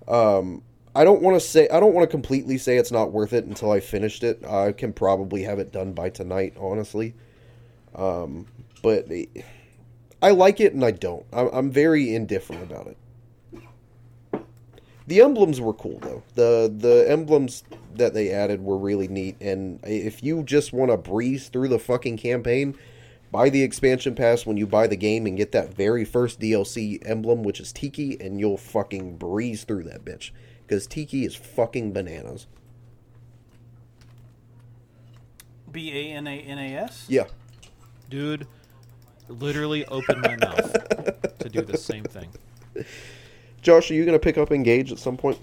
Um, I don't want to say I don't want to completely say it's not worth it until I finished it. I can probably have it done by tonight, honestly. Um, but I like it and I don't. I'm, I'm very indifferent about it. The emblems were cool though. The the emblems that they added were really neat and if you just want to breeze through the fucking campaign, buy the expansion pass when you buy the game and get that very first DLC emblem which is Tiki and you'll fucking breeze through that bitch cuz Tiki is fucking bananas. B A N A N A S. Yeah. Dude, literally opened my mouth to do the same thing. Josh, are you going to pick up Engage at some point?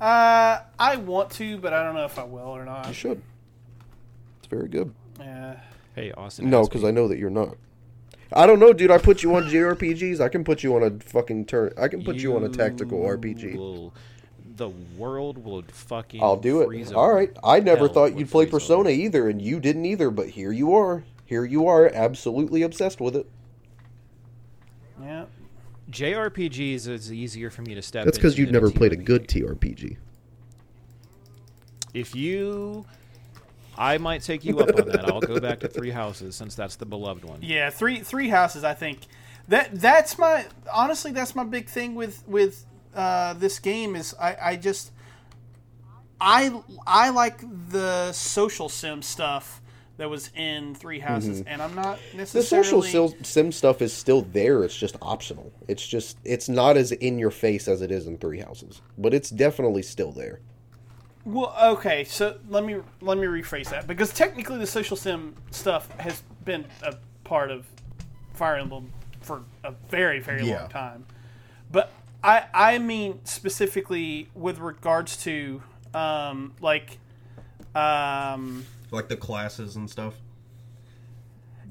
Uh, I want to, but I don't know if I will or not. You should. It's very good. Yeah. Hey, Austin. No, because I know that you're not. I don't know, dude. I put you on JRPGs. I can put you on a fucking turn. I can put you, on a tactical RPG. will- the world would fucking. I'll do it. All over. I never thought you'd play freeze over. Persona either, and you didn't either. But here you are. Here you are, absolutely obsessed with it. Yeah. JRPGs is easier for me to step. That's because you've than never played a good TRPG. If you, I might take you up on that. I'll go back to Three Houses since that's the beloved one. Yeah, three three houses. I think that that's my honestly that's my big thing with with uh, this game is I I just I I like the social sim stuff that was in Three Houses, and I'm not Mm-hmm. The social sim stuff is still there. It's just optional. It's just it's not as in your face as it is in Three Houses, but it's definitely still there. Well, okay, so let me let me rephrase that because technically the social sim stuff has been a part of Fire Emblem for a very very Yeah. long time, but I I mean specifically with regards to um like um Like the classes and stuff.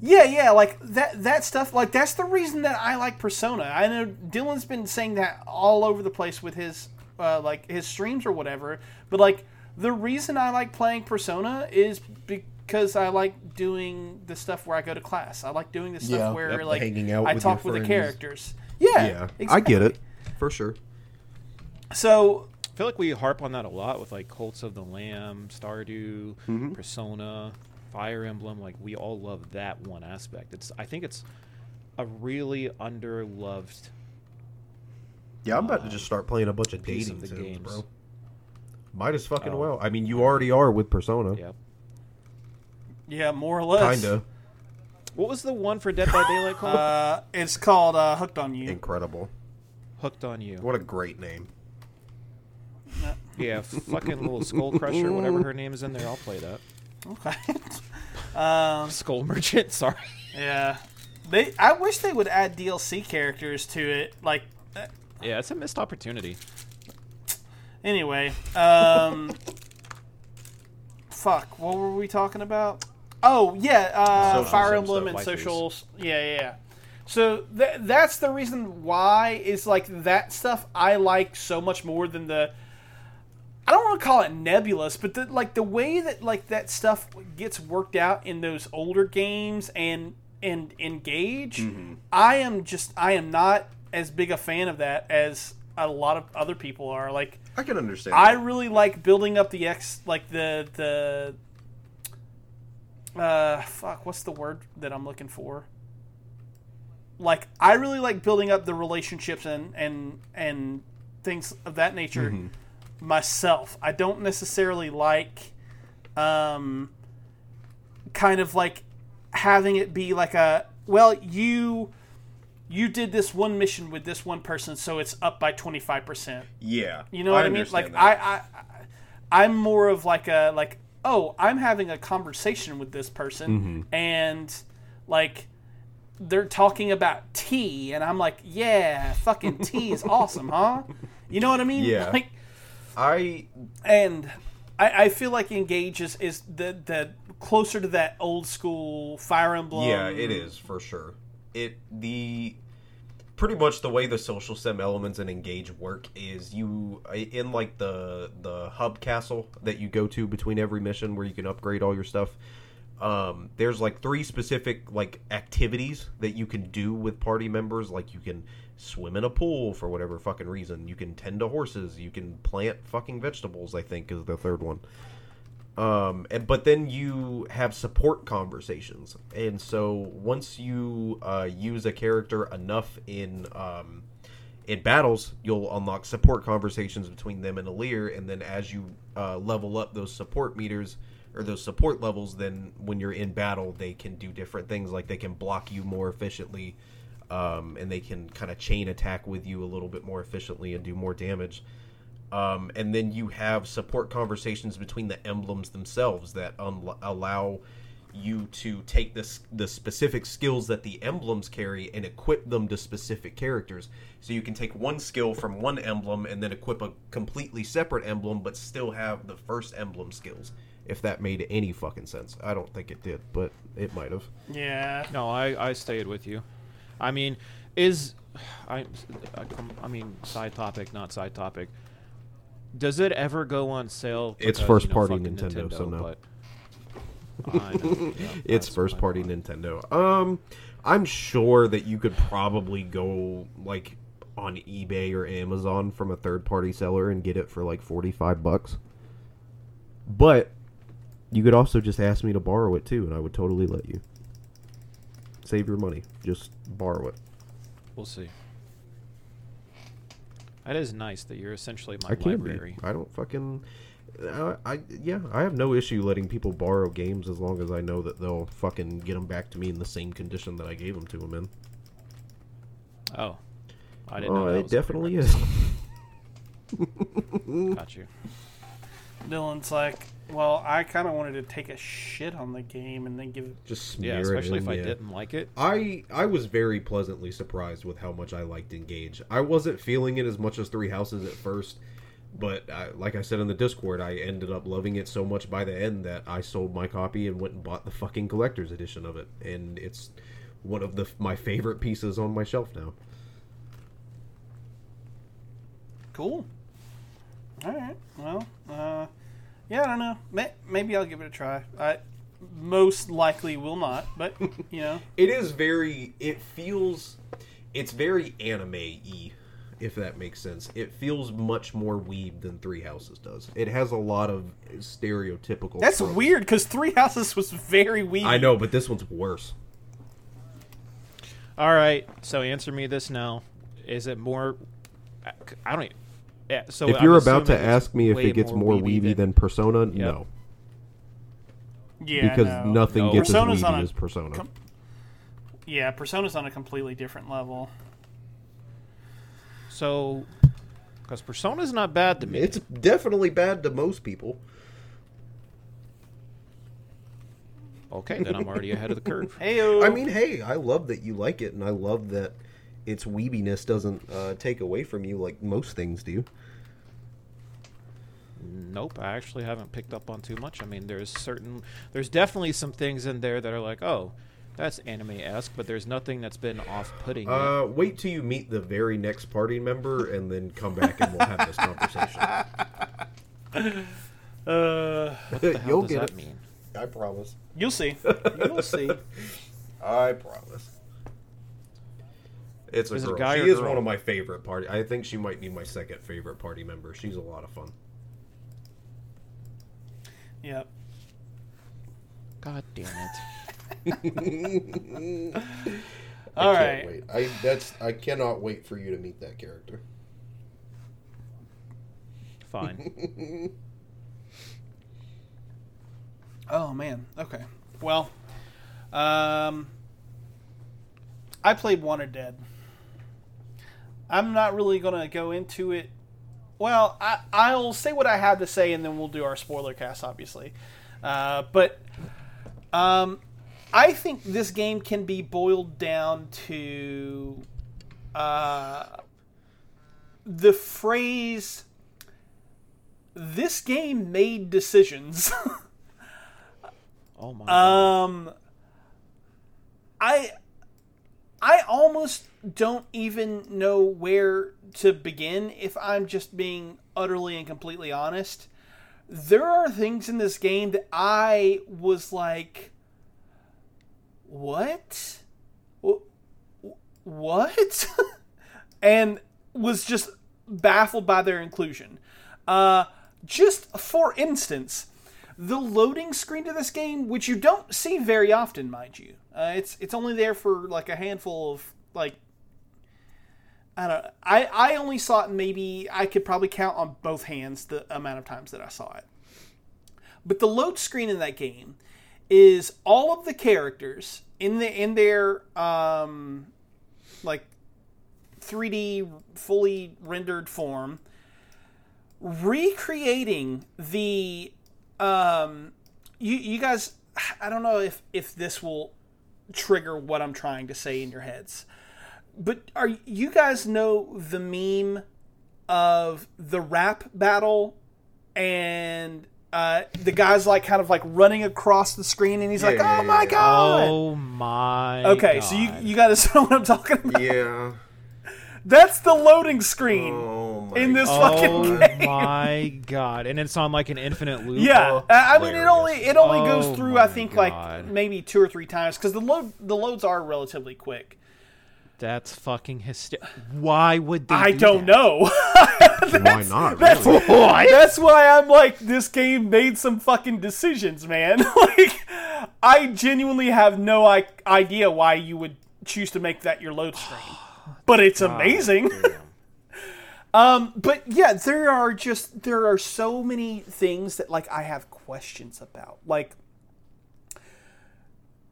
yeah yeah like that that stuff like that's the reason that I like Persona. I know Dylan's been saying that all over the place with his uh, like his streams or whatever, but like the reason I like playing Persona is because I like doing the stuff where I go to class. I like doing the stuff Yeah. where Yep, like hanging out I with talk your with the characters. Yeah, Yeah, I get it for sure. So I feel like we harp on that a lot with like Cults of the Lamb, Stardew, Mm-hmm. Persona, Fire Emblem. Like we all love that one aspect. It's I think it's a really underloved. Yeah, I'm about to just start playing a bunch of dating of the sims, games. bro. Might as fucking Oh. well. I mean, you already are with Persona. Yep. yeah, more or less. Kinda What was the one for Dead by Daylight called? Uh, it's called uh, Hooked on You. incredible. Hooked on You. What a great name. Yeah, fucking little Skull Crusher, whatever her name is in there. I'll play that. Okay. um, Skull Merchant. Sorry. yeah. They. I wish they would add DLC characters to it. Like, uh, Yeah, it's a missed opportunity. anyway. Um. fuck. What were we talking about? Oh yeah, uh, Social Fire Emblem and socials. Yeah, yeah. yeah. So th- that's the reason why is like that stuff I like so much more than the. Want to call it nebulous, but the, like the way that like that stuff gets worked out in those older games and and engage, I am just I am not as big a fan of that as a lot of other people are. Like I can understand. I that. really like building up the X, like the the. Uh, fuck. What's the word that I'm looking for? Like, I really like building up the relationships and and and things of that nature myself. I don't necessarily like, um, kind of like having it be like a well you you did this one mission with this one person so it's up by 25% yeah, you know what I, mean? Like. I, I, I- I'm more of like a like oh I'm having a conversation with this person Mm-hmm. and like they're talking about tea and I'm like yeah fucking tea is awesome huh? You know what I mean? Yeah. Like I and I, I feel like Engage is, is the the closer to that old school Fire Emblem. Yeah, it is for sure. It the pretty much the way the social sim elements and engage work is you in like the the hub castle that you go to between every mission where you can upgrade all your stuff. Um, there's like three specific like activities that you can do with party members. Like you can swim in a pool for whatever fucking reason. You can tend to horses. You can plant fucking vegetables. I think is the third one um and, but then you have support conversations and so once you uh, use a character enough in um in battles you'll unlock support conversations between them and Alear and then as you uh, level up those support meters or those support levels then when you're in battle they can do different things like they can block you more efficiently um, and they can kind of chain attack with you a little bit more efficiently and do more damage um, and then you have support conversations between the emblems themselves that un- allow you to take this the specific skills that the emblems carry and equip them to specific characters. So you can take one skill from one emblem and then equip a completely separate emblem, but still have the first emblem skills. If that made any fucking sense, I don't think it did, but it might have. Yeah. No, I, I stayed with you. I mean, is I, I I mean side topic, not side topic. Does it ever go on sale? It's first you know, party fucking Nintendo, so no. Know, yeah, it's first party. Nintendo. Um, I'm sure that you could probably go like on eBay or Amazon from a third party seller and get it for like 45 bucks. But you could also just ask me to borrow it too, and I would totally let you. Save your money. Just borrow it. We'll see. That is nice that you're essentially my I can't library. be. I don't fucking. Uh, I yeah, I have no issue letting people borrow games as long as I know that they'll fucking get them back to me in the same condition that I gave them to them in. Oh, I didn't Oh, know. That it was definitely is. Got you. Dylan's like, well, I kind of wanted to take a shit on the game and then give. Just smear Yeah, it especially in, if I yeah. didn't like it. I I was very pleasantly surprised with how much I liked Engage. I wasn't feeling it as much as Three Houses at first, but I, like I said in the Discord, I ended up loving it so much by the end that I sold my copy and went and bought the fucking collector's edition of it, and it's one of the my favorite pieces on my shelf now. Cool. All right. Well, uh, yeah, I don't know. Maybe I'll give it a try. I most likely will not, but you know, It is very. It feels. It's very anime-y, if that makes sense. It feels much more weeb than Three Houses does. It has a lot of stereotypical. that's tropes. weird because Three Houses was very weird. I know, but this one's worse. All right. So answer me this now: Is it more? I- I don't. Even, yeah, so if I'm you're about to ask me if it gets more weeby, than, Persona, no, Yeah, because no. nothing No. gets Persona's as on weeby a as Persona. com- Yeah, Persona's on a completely different level. So, because Persona's not bad to me. It's definitely bad to most people. okay, then I'm already ahead of the curve. Hey, I mean, hey, I love that you like it, and I love that its weebiness doesn't uh, take away from you like most things do. Nope, I actually haven't picked up on too much. I mean, there's certain, there's definitely some things in there that are like, oh, That's anime esque, but there's nothing that's been off putting. Uh, wait till you meet the very next party member, and then come back and we'll have this conversation. Uh, what the hell You'll does get that it. mean? I promise. you'll see. You'll see. I promise. It's a Is it a girl. guy she is girl? one of my favorite party. I think she might be my second favorite party member. She's a lot of fun. Yep. God damn it! All I right. can't wait. I that's I cannot wait for you to meet that character. Fine. Oh man. Okay. Well, um, I played Wanted Dead. I'm not really gonna go into it. Well, I, I'll say what I have to say, and then we'll do our spoiler cast, obviously. Uh, but um, I think this game can be boiled down to uh, the phrase "This game made decisions." Oh my. God. Um, I I almost don't even know where to begin if I'm just being utterly and completely honest. There are things in this game that I was like, what? What? and was just baffled by their inclusion. Uh, just for instance, the loading screen to this game, which you don't see very often, mind you. Uh, it's it's only there for like a handful of like I don't. I I only saw it maybe I could probably count on both hands the amount of times that I saw it. But the load screen in that game is all of the characters in the in their um like 3D fully rendered form recreating the um you you guys I don't know if if this will trigger what I'm trying to say in your heads. But are you guys know the meme of the rap battle and uh, the guy's like kind of like running across the screen and he's like, Yeah, "Oh yeah, my god!" oh my. okay, so you God. you guys know what I'm talking about. Yeah. That's the loading screen Oh in this God. fucking Oh game. my god! And it's on like an infinite loop. Yeah, I I mean it only it only Oh goes through I think God. like maybe two or three times because the load the loads are relatively quick. That's fucking hysterical. Why would they? I do don't that? know. Why not? That's really? That's why I'm like this game made some fucking decisions, man. like I genuinely have no I- idea why you would choose to make that your load screen, but it's amazing. um, but yeah, there are just there are so many things that like I have questions about. Like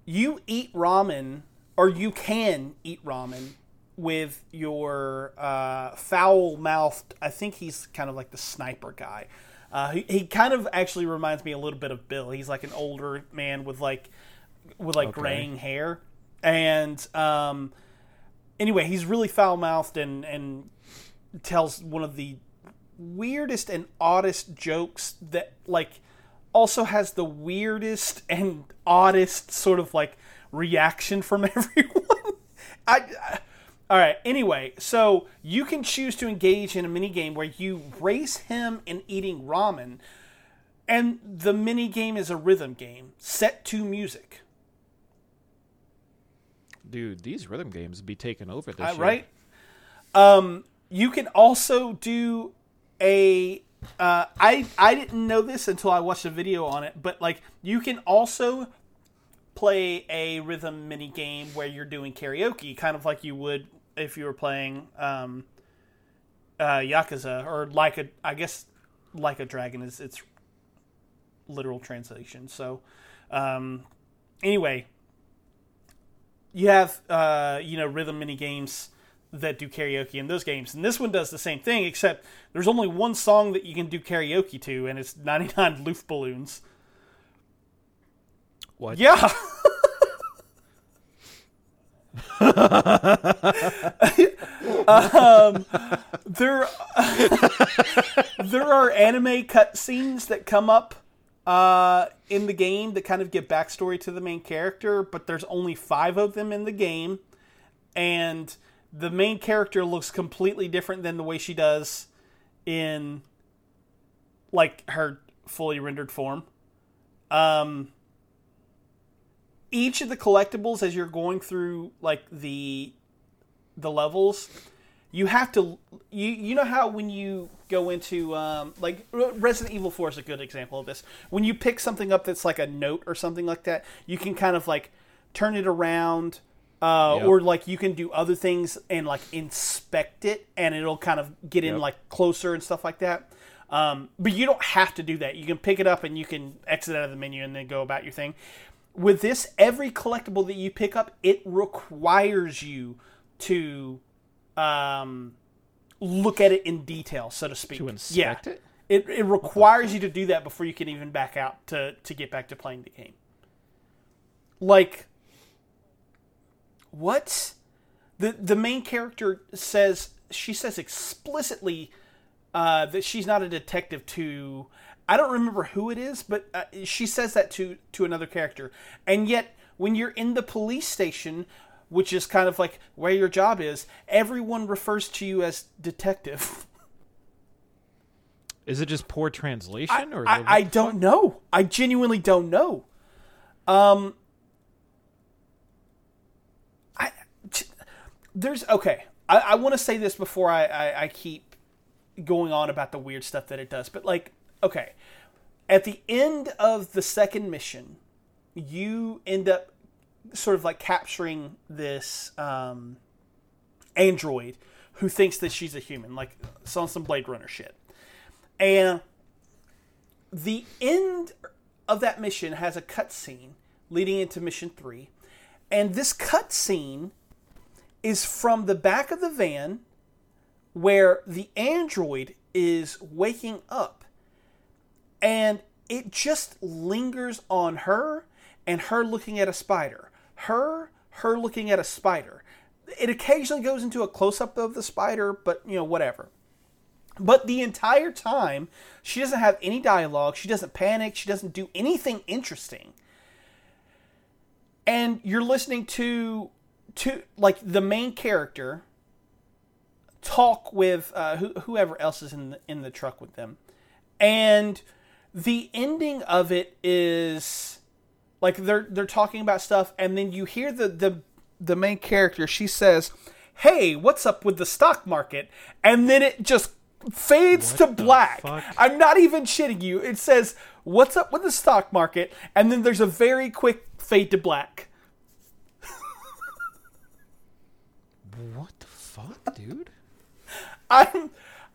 you eat ramen or you can eat ramen with your uh, foul mouthed. I think he's kind of like the sniper guy. Uh, he, he kind of actually reminds me a little bit of Bill. He's like an older man with like with like Okay. graying hair, and um, anyway, he's really foul mouthed and and tells one of the weirdest and oddest jokes that like also has the weirdest and oddest sort of like reaction from everyone. I, I all right. Anyway, so you can choose to engage in a mini game where you race him in eating ramen, and the mini game is a rhythm game set to music. Dude, these rhythm games be taking over this Uh, year. right? Um, you can also do a. Uh, I I didn't know this until I watched a video on it, but like you can also play a rhythm mini game where you're doing karaoke, kind of like you would if you were playing um, uh, Yakuza or like a. I guess like a dragon is its literal translation. So, um, anyway, you have uh, you know rhythm mini games that do karaoke in those games, and this one does the same thing, except there's only one song that you can do karaoke to, and it's 99 Luftballons. What? Yeah. um, there, there are anime cutscenes that come up uh, in the game that kind of give backstory to the main character, but there's only five of them in the game, and the main character looks completely different than the way she does in like her fully rendered form. Um, each of the collectibles as you're going through like the the levels you have to you you know how when you go into um, like Resident Evil 4 is a good example of this. When you pick something up that's like a note or something like that, you can kind of like turn it around uh, Yep. or like you can do other things and like inspect it and it'll kind of get in Yep. like closer and stuff like that. Um, but you don't have to do that. You can pick it up and you can exit out of the menu and then go about your thing. With this, every collectible that you pick up, it requires you to um, look at it in detail, so to speak. To inspect yeah. it? It, it requires you to do that before you can even back out to, to get back to playing the game. Like, what? The, the main character says, she says explicitly uh, that she's not a detective to. I don't remember who it is, but uh, she says that to to another character. And yet, when you're in the police station, which is kind of like where your job is, everyone refers to you as detective. Is it just poor translation, or I, I don't know. I genuinely don't know. Um, I t- there's okay. I, I want to say this before I, I I keep going on about the weird stuff that it does, but like okay, at the end of the second mission, you end up sort of like capturing this um, android who thinks that she's a human, like some Blade Runner shit. And the end of that mission has a cutscene leading into mission three. And this cutscene is from the back of the van where the android is waking up. And it just lingers on her and her looking at a spider. Her, her looking at a spider. It occasionally goes into a close up of the spider, but you know, whatever. But the entire time, she doesn't have any dialogue. She doesn't panic. She doesn't do anything interesting. And you're listening to, to like the main character talk with uh, who, whoever else is in the, in the truck with them, and the ending of it is like they're they're talking about stuff, and then you hear the the the main character. She says, "Hey, what's up with the stock market?" And then it just fades What to black. fuck? I'm not even shitting you. It says, "What's up with the stock market?" And then there's a very quick fade to black. What the fuck, dude? I'm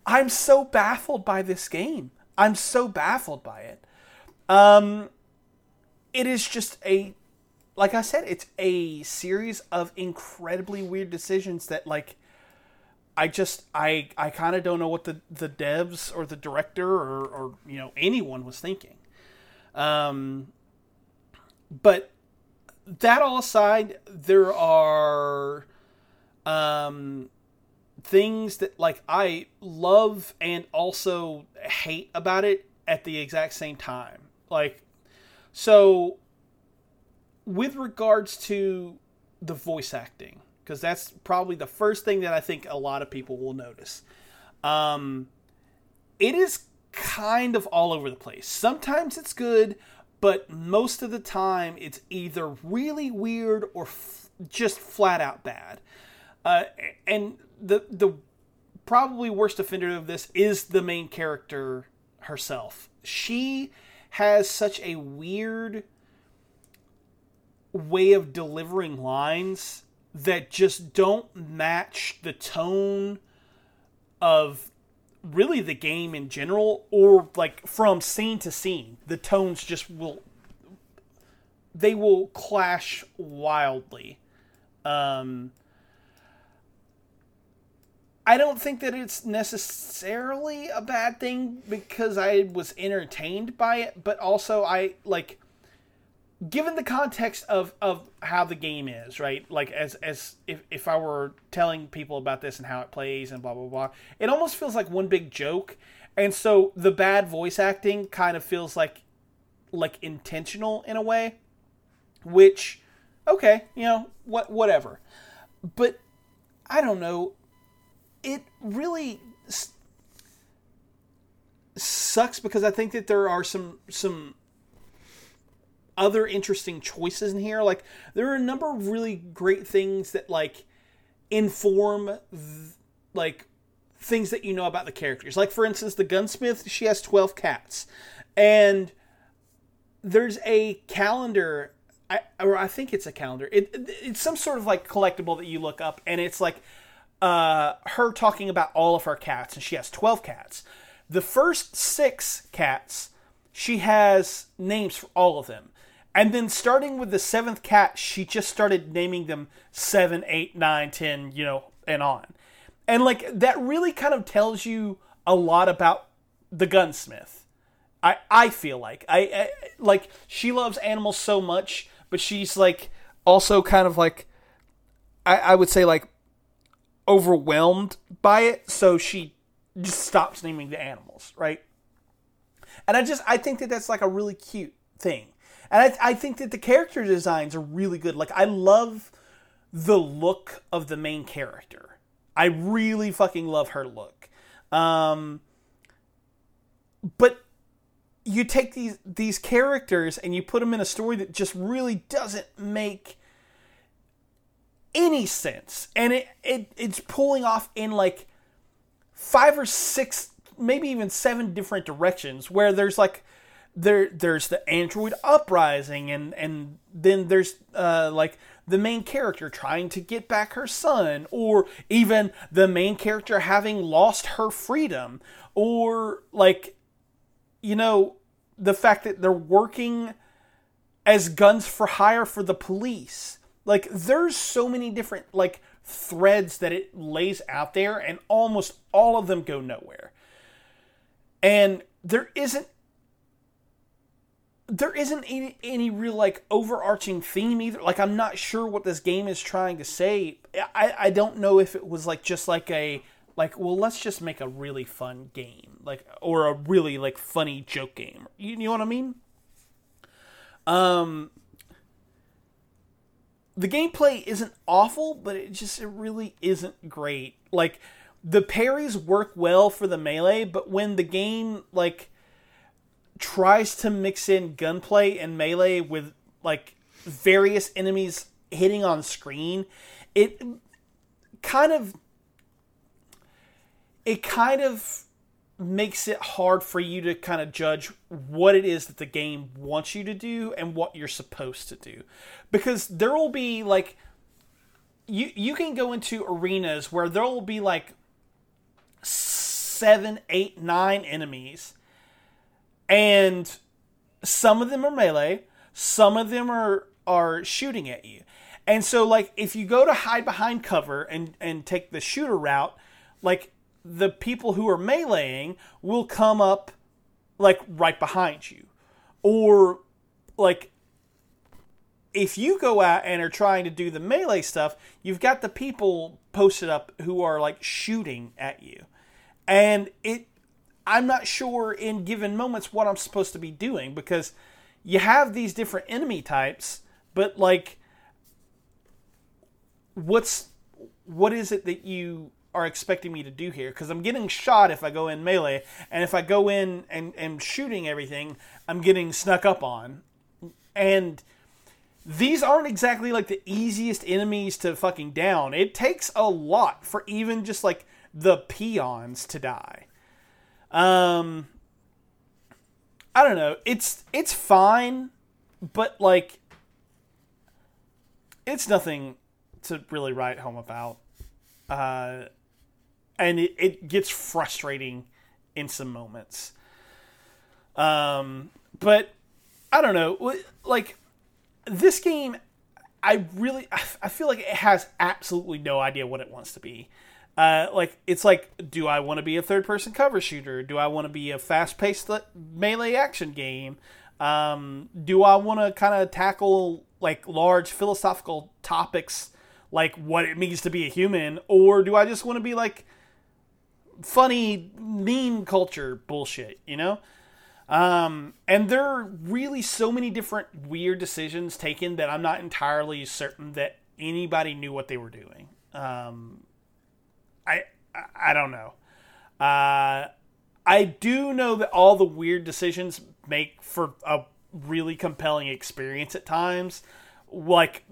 I'm so baffled by this game. I'm so baffled by it. Um it is just a like I said, it's a series of incredibly weird decisions that like I just I I kind of don't know what the the devs or the director or or you know anyone was thinking. Um but that all aside, there are um things that like I love and also hate about it at the exact same time. Like so with regards to the voice acting because that's probably the first thing that I think a lot of people will notice. Um it is kind of all over the place. Sometimes it's good, but most of the time it's either really weird or f- just flat out bad. Uh, and the the probably worst offender of this is the main character herself. She has such a weird way of delivering lines that just don't match the tone of really the game in general or like from scene to scene the tones just will they will clash wildly um I don't think that it's necessarily a bad thing because I was entertained by it, but also I like given the context of of how the game is, right? Like as as if if I were telling people about this and how it plays and blah blah blah, it almost feels like one big joke. And so the bad voice acting kind of feels like like intentional in a way, which okay, you know, what whatever. But I don't know. It really sucks because I think that there are some some other interesting choices in here. Like there are a number of really great things that like inform th- like things that you know about the characters. Like for instance, the gunsmith, she has 12 cats. And there's a calendar I, or I think it's a calendar. It, it's some sort of like collectible that you look up, and it's like uh, her talking about all of her cats, and she has twelve cats. The first six cats, she has names for all of them, and then starting with the seventh cat, she just started naming them seven, eight, nine, ten, you know, and on, and like that really kind of tells you a lot about the gunsmith. I, I feel like I, I like she loves animals so much but she's like also kind of like I, I would say like overwhelmed by it, so she just stops naming the animals, right? And I just I think that that's like a really cute thing, and I I think that the character designs are really good. Like I love the look of the main character. I really fucking love her look. Um, but you take these these characters and you put them in a story that just really doesn't make any sense and it, it it's pulling off in like five or six maybe even seven different directions where there's like there there's the android uprising and and then there's uh like the main character trying to get back her son or even the main character having lost her freedom or like you know, the fact that they're working as guns for hire for the police. Like, there's so many different, like, threads that it lays out there, and almost all of them go nowhere. And there isn't. There isn't any, any real like overarching theme either. Like I'm not sure what this game is trying to say. I, I don't know if it was like just like a like well let's just make a really fun game like or a really like funny joke game you, you know what i mean um the gameplay isn't awful but it just it really isn't great. Like the parries work well for the melee but when the game like tries to mix in gunplay and melee with like various enemies hitting on screen it kind of it kind of makes it hard for you to kind of judge what it is that the game wants you to do and what you're supposed to do. Because there will be like you you can go into arenas where there will be like seven eight nine enemies and some of them are melee some of them are are shooting at you. And so like if you go to hide behind cover and and take the shooter route like the people who are meleeing will come up like right behind you. Or like if you go out and are trying to do the melee stuff, you've got the people posted up who are like shooting at you. And it I'm not sure in given moments what I'm supposed to be doing because you have these different enemy types, but like what's what is it that you are expecting me to do here because I'm getting shot if I go in melee, and if I go in and and shooting everything, I'm getting snuck up on, and these aren't exactly like the easiest enemies to fucking down. It takes a lot for even just like the peons to die. Um, I don't know. It's it's fine, but like, it's nothing to really write home about. Uh, and it, it gets frustrating in some moments. Um, but I don't know, like this game, I really I feel like it has absolutely no idea what it wants to be. Uh, like it's like, do I want to be a third-person cover shooter? Do I want to be a fast-paced melee action game? Um, do I want to kind of tackle like large philosophical topics, like what it means to be a human, or do I just want to be like funny meme culture bullshit, you know? Um, and there are really so many different weird decisions taken that I'm not entirely certain that anybody knew what they were doing. Um, I, I don't know. Uh, I do know that all the weird decisions make for a really compelling experience at times. Like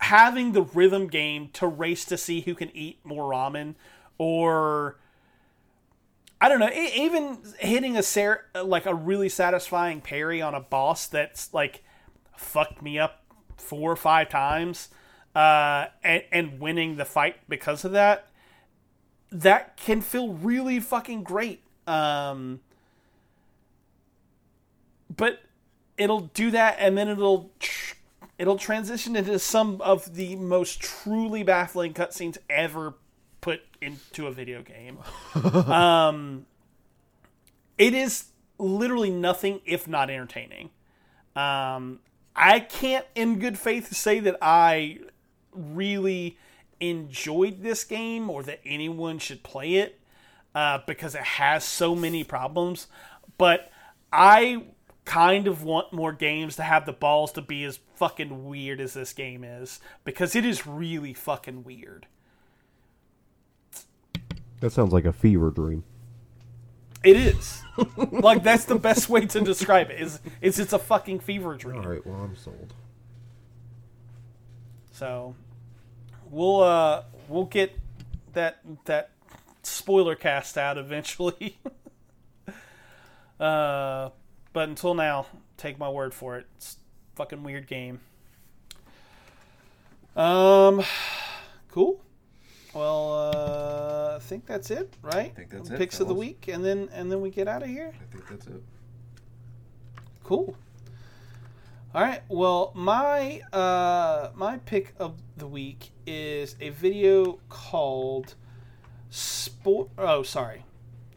having the rhythm game to race to see who can eat more ramen or I don't know, even hitting a ser- like a really satisfying parry on a boss that's like fucked me up four or five times uh, and, and winning the fight because of that that can feel really fucking great. Um, but it'll do that and then it'll tr- it'll transition into some of the most truly baffling cutscenes ever into a video game. um, it is literally nothing if not entertaining. Um, I can't, in good faith, say that I really enjoyed this game or that anyone should play it uh, because it has so many problems. But I kind of want more games to have the balls to be as fucking weird as this game is because it is really fucking weird. That sounds like a fever dream. It is. like that's the best way to describe it. Is is it's a fucking fever dream. All right, well I'm sold. So we'll uh we'll get that that spoiler cast out eventually. uh but until now, take my word for it. It's a fucking weird game. Um cool. Well, uh, I think that's it, right? I think that's it, Picks of the week, and then and then we get out of here. I think that's it. Cool. All right. Well, my uh, my pick of the week is a video called Sport. Oh, sorry,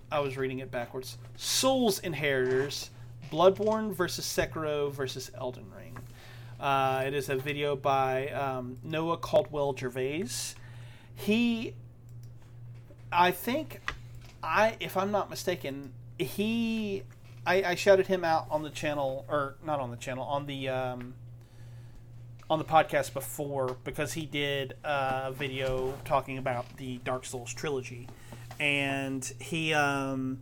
I was reading it backwards. Souls Inheritors: Bloodborne versus Sekiro versus Elden Ring. Uh, it is a video by um, Noah Caldwell Gervais. He, I think, I if I'm not mistaken, he I, I shouted him out on the channel or not on the channel on the um, on the podcast before because he did a video talking about the Dark Souls trilogy, and he um,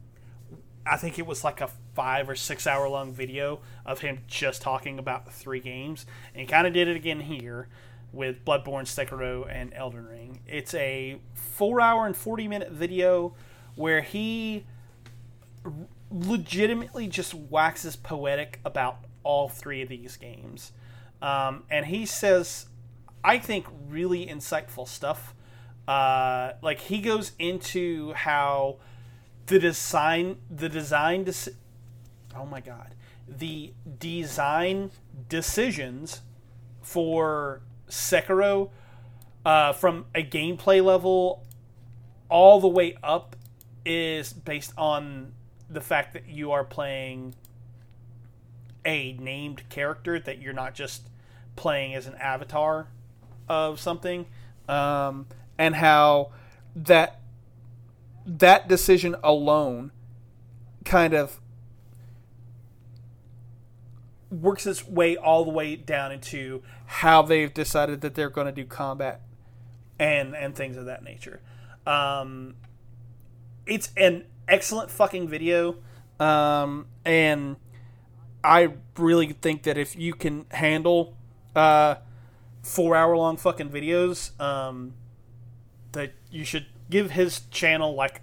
I think it was like a five or six hour long video of him just talking about the three games, and he kind of did it again here with Bloodborne, Sekiro, and Elden Ring. It's a four hour and forty minute video where he legitimately just waxes poetic about all three of these games. Um, and he says, I think, really insightful stuff. Uh, like he goes into how the design, the design, oh my god, the design decisions for Sekiro uh, from a gameplay level all the way up is based on the fact that you are playing a named character that you're not just playing as an avatar of something um, and how that that decision alone kind of works its way all the way down into how they've decided that they're going to do combat and and things of that nature. Um, it's an excellent fucking video um, and i really think that if you can handle uh, four hour long fucking videos um, that you should give his channel like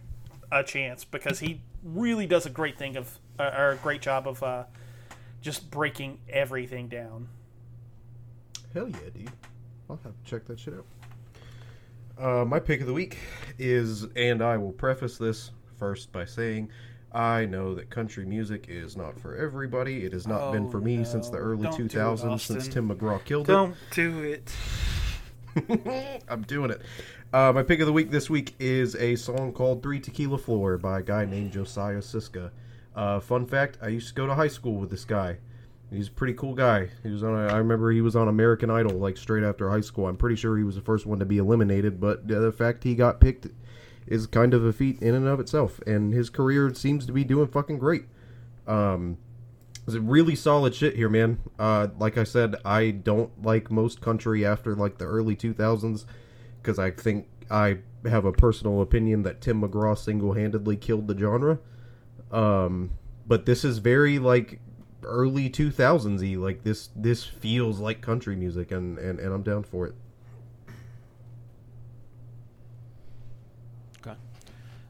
a chance because he really does a great thing of or a great job of uh, just breaking everything down Hell yeah, dude. I'll have to check that shit out. Uh, my pick of the week is, and I will preface this first by saying, I know that country music is not for everybody. It has not been Oh, for me since the early Don't do it, 2000s, since Tim McGraw killed it. don't do it it. I'm doing it. Uh, my pick of the week this week is a song called Three Tequila Floor by a guy named Josiah Siska. Uh, fun fact I used to go to high school with this guy. He's a pretty cool guy. He was on. A, I remember he was on American Idol like straight after high school. I'm pretty sure he was the first one to be eliminated, but the fact he got picked is kind of a feat in and of itself. And his career seems to be doing fucking great. Um, it's really solid shit here, man. Uh, like I said, I don't like most country after like the early 2000s because I think I have a personal opinion that Tim McGraw single-handedly killed the genre. Um, but this is very like early 2000s-y. Like this, this feels like country music, and and, and I'm down for it. Okay.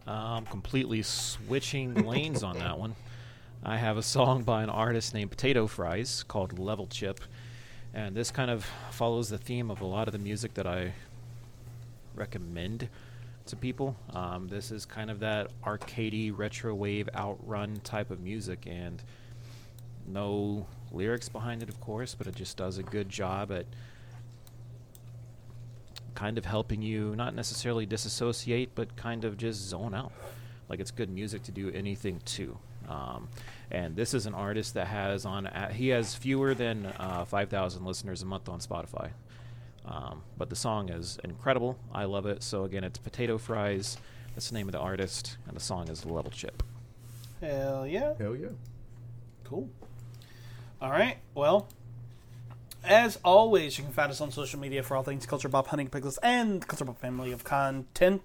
i'm completely switching lanes on that one. I have a song by an artist named Potato Fries called Level Chip. And this kind of follows the theme of a lot of the music that I recommend to people. Um, this is kind of that arcadey, retro wave, outrun type of music. And no lyrics behind it, of course, but it just does a good job at kind of helping you not necessarily disassociate, but kind of just zone out. Like it's good music to do anything to. Um, and this is an artist that has on he has fewer than uh, 5,000 listeners a month on Spotify. Um, but the song is incredible. I love it. So again, it's Potato Fries. That's the name of the artist, and the song is Level Chip. Hell yeah. Hell yeah. Cool. All right. Well, as always, you can find us on social media for all things Culture Bop, Hunting Pixels, and Culture Bop family of content.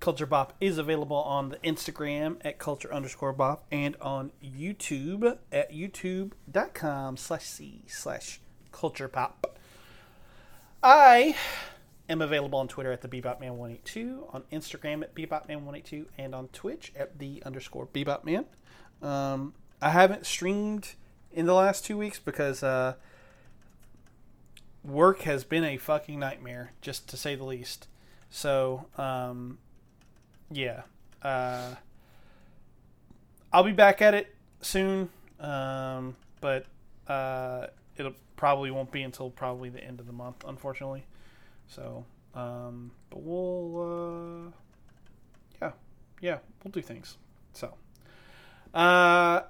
Culture Bop is available on the Instagram at culture underscore bop and on YouTube at youtube.com slash c slash culture bop. I am available on Twitter at the Bebopman182, on Instagram at Bebopman182, and on Twitch at the underscore Bebopman. Um, I haven't streamed in the last two weeks because uh, work has been a fucking nightmare, just to say the least. So, um, yeah. Uh, I'll be back at it soon, um, but uh, it'll probably won't be until probably the end of the month, unfortunately. So, um, but we'll, uh, yeah, yeah, we'll do things. So, uh,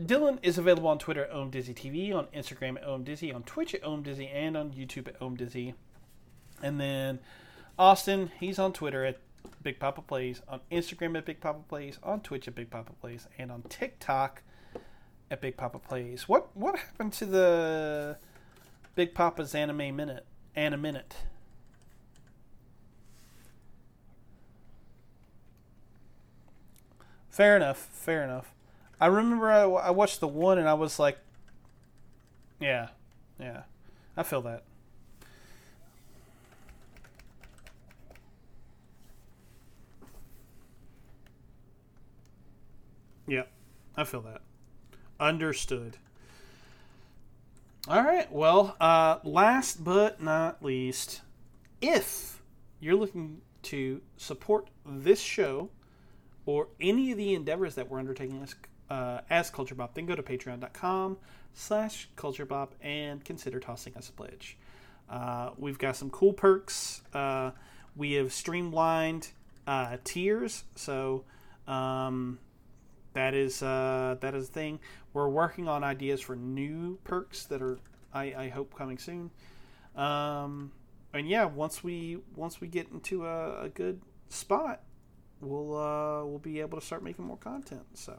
Dylan is available on Twitter at OmDizzyTV, on Instagram at OmDizzy, on Twitch at OmDizzy, and on YouTube at OmDizzy. And then Austin, he's on Twitter at Big Papa Plays, on Instagram at Big Papa Plays, on Twitch at Big Papa Plays, and on TikTok at Big Papa Plays. What what happened to the Big Papa's anime minute? Anime minute. Fair enough. Fair enough. I remember I, I watched the one and I was like, yeah, yeah, I feel that. Yeah, I feel that. Understood. All right. Well, uh, last but not least, if you're looking to support this show or any of the endeavors that we're undertaking as, uh, as Culture Bop, then go to patreon.com slash Culture Bop and consider tossing us a pledge. Uh, we've got some cool perks. Uh, we have streamlined uh, tiers, so um, that is uh, that is a thing. We're working on ideas for new perks that are I, I hope coming soon. Um, and yeah, once we once we get into a, a good spot, we'll uh, we'll be able to start making more content. So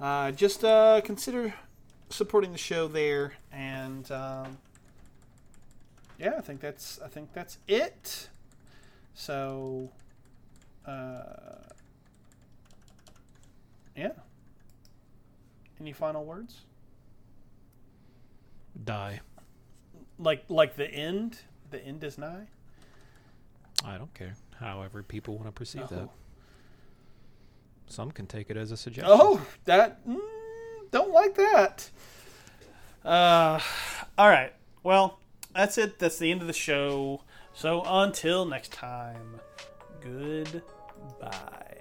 uh, just uh, consider supporting the show there, and um, yeah, I think that's I think that's it. So uh, yeah. Any final words? Die. Like like the end? The end is nigh? I don't care. However, people want to perceive that. Oh. Some can take it as a suggestion. Oh, that mm, don't like that. Uh, all right. Well, that's it. That's the end of the show. So until next time, goodbye.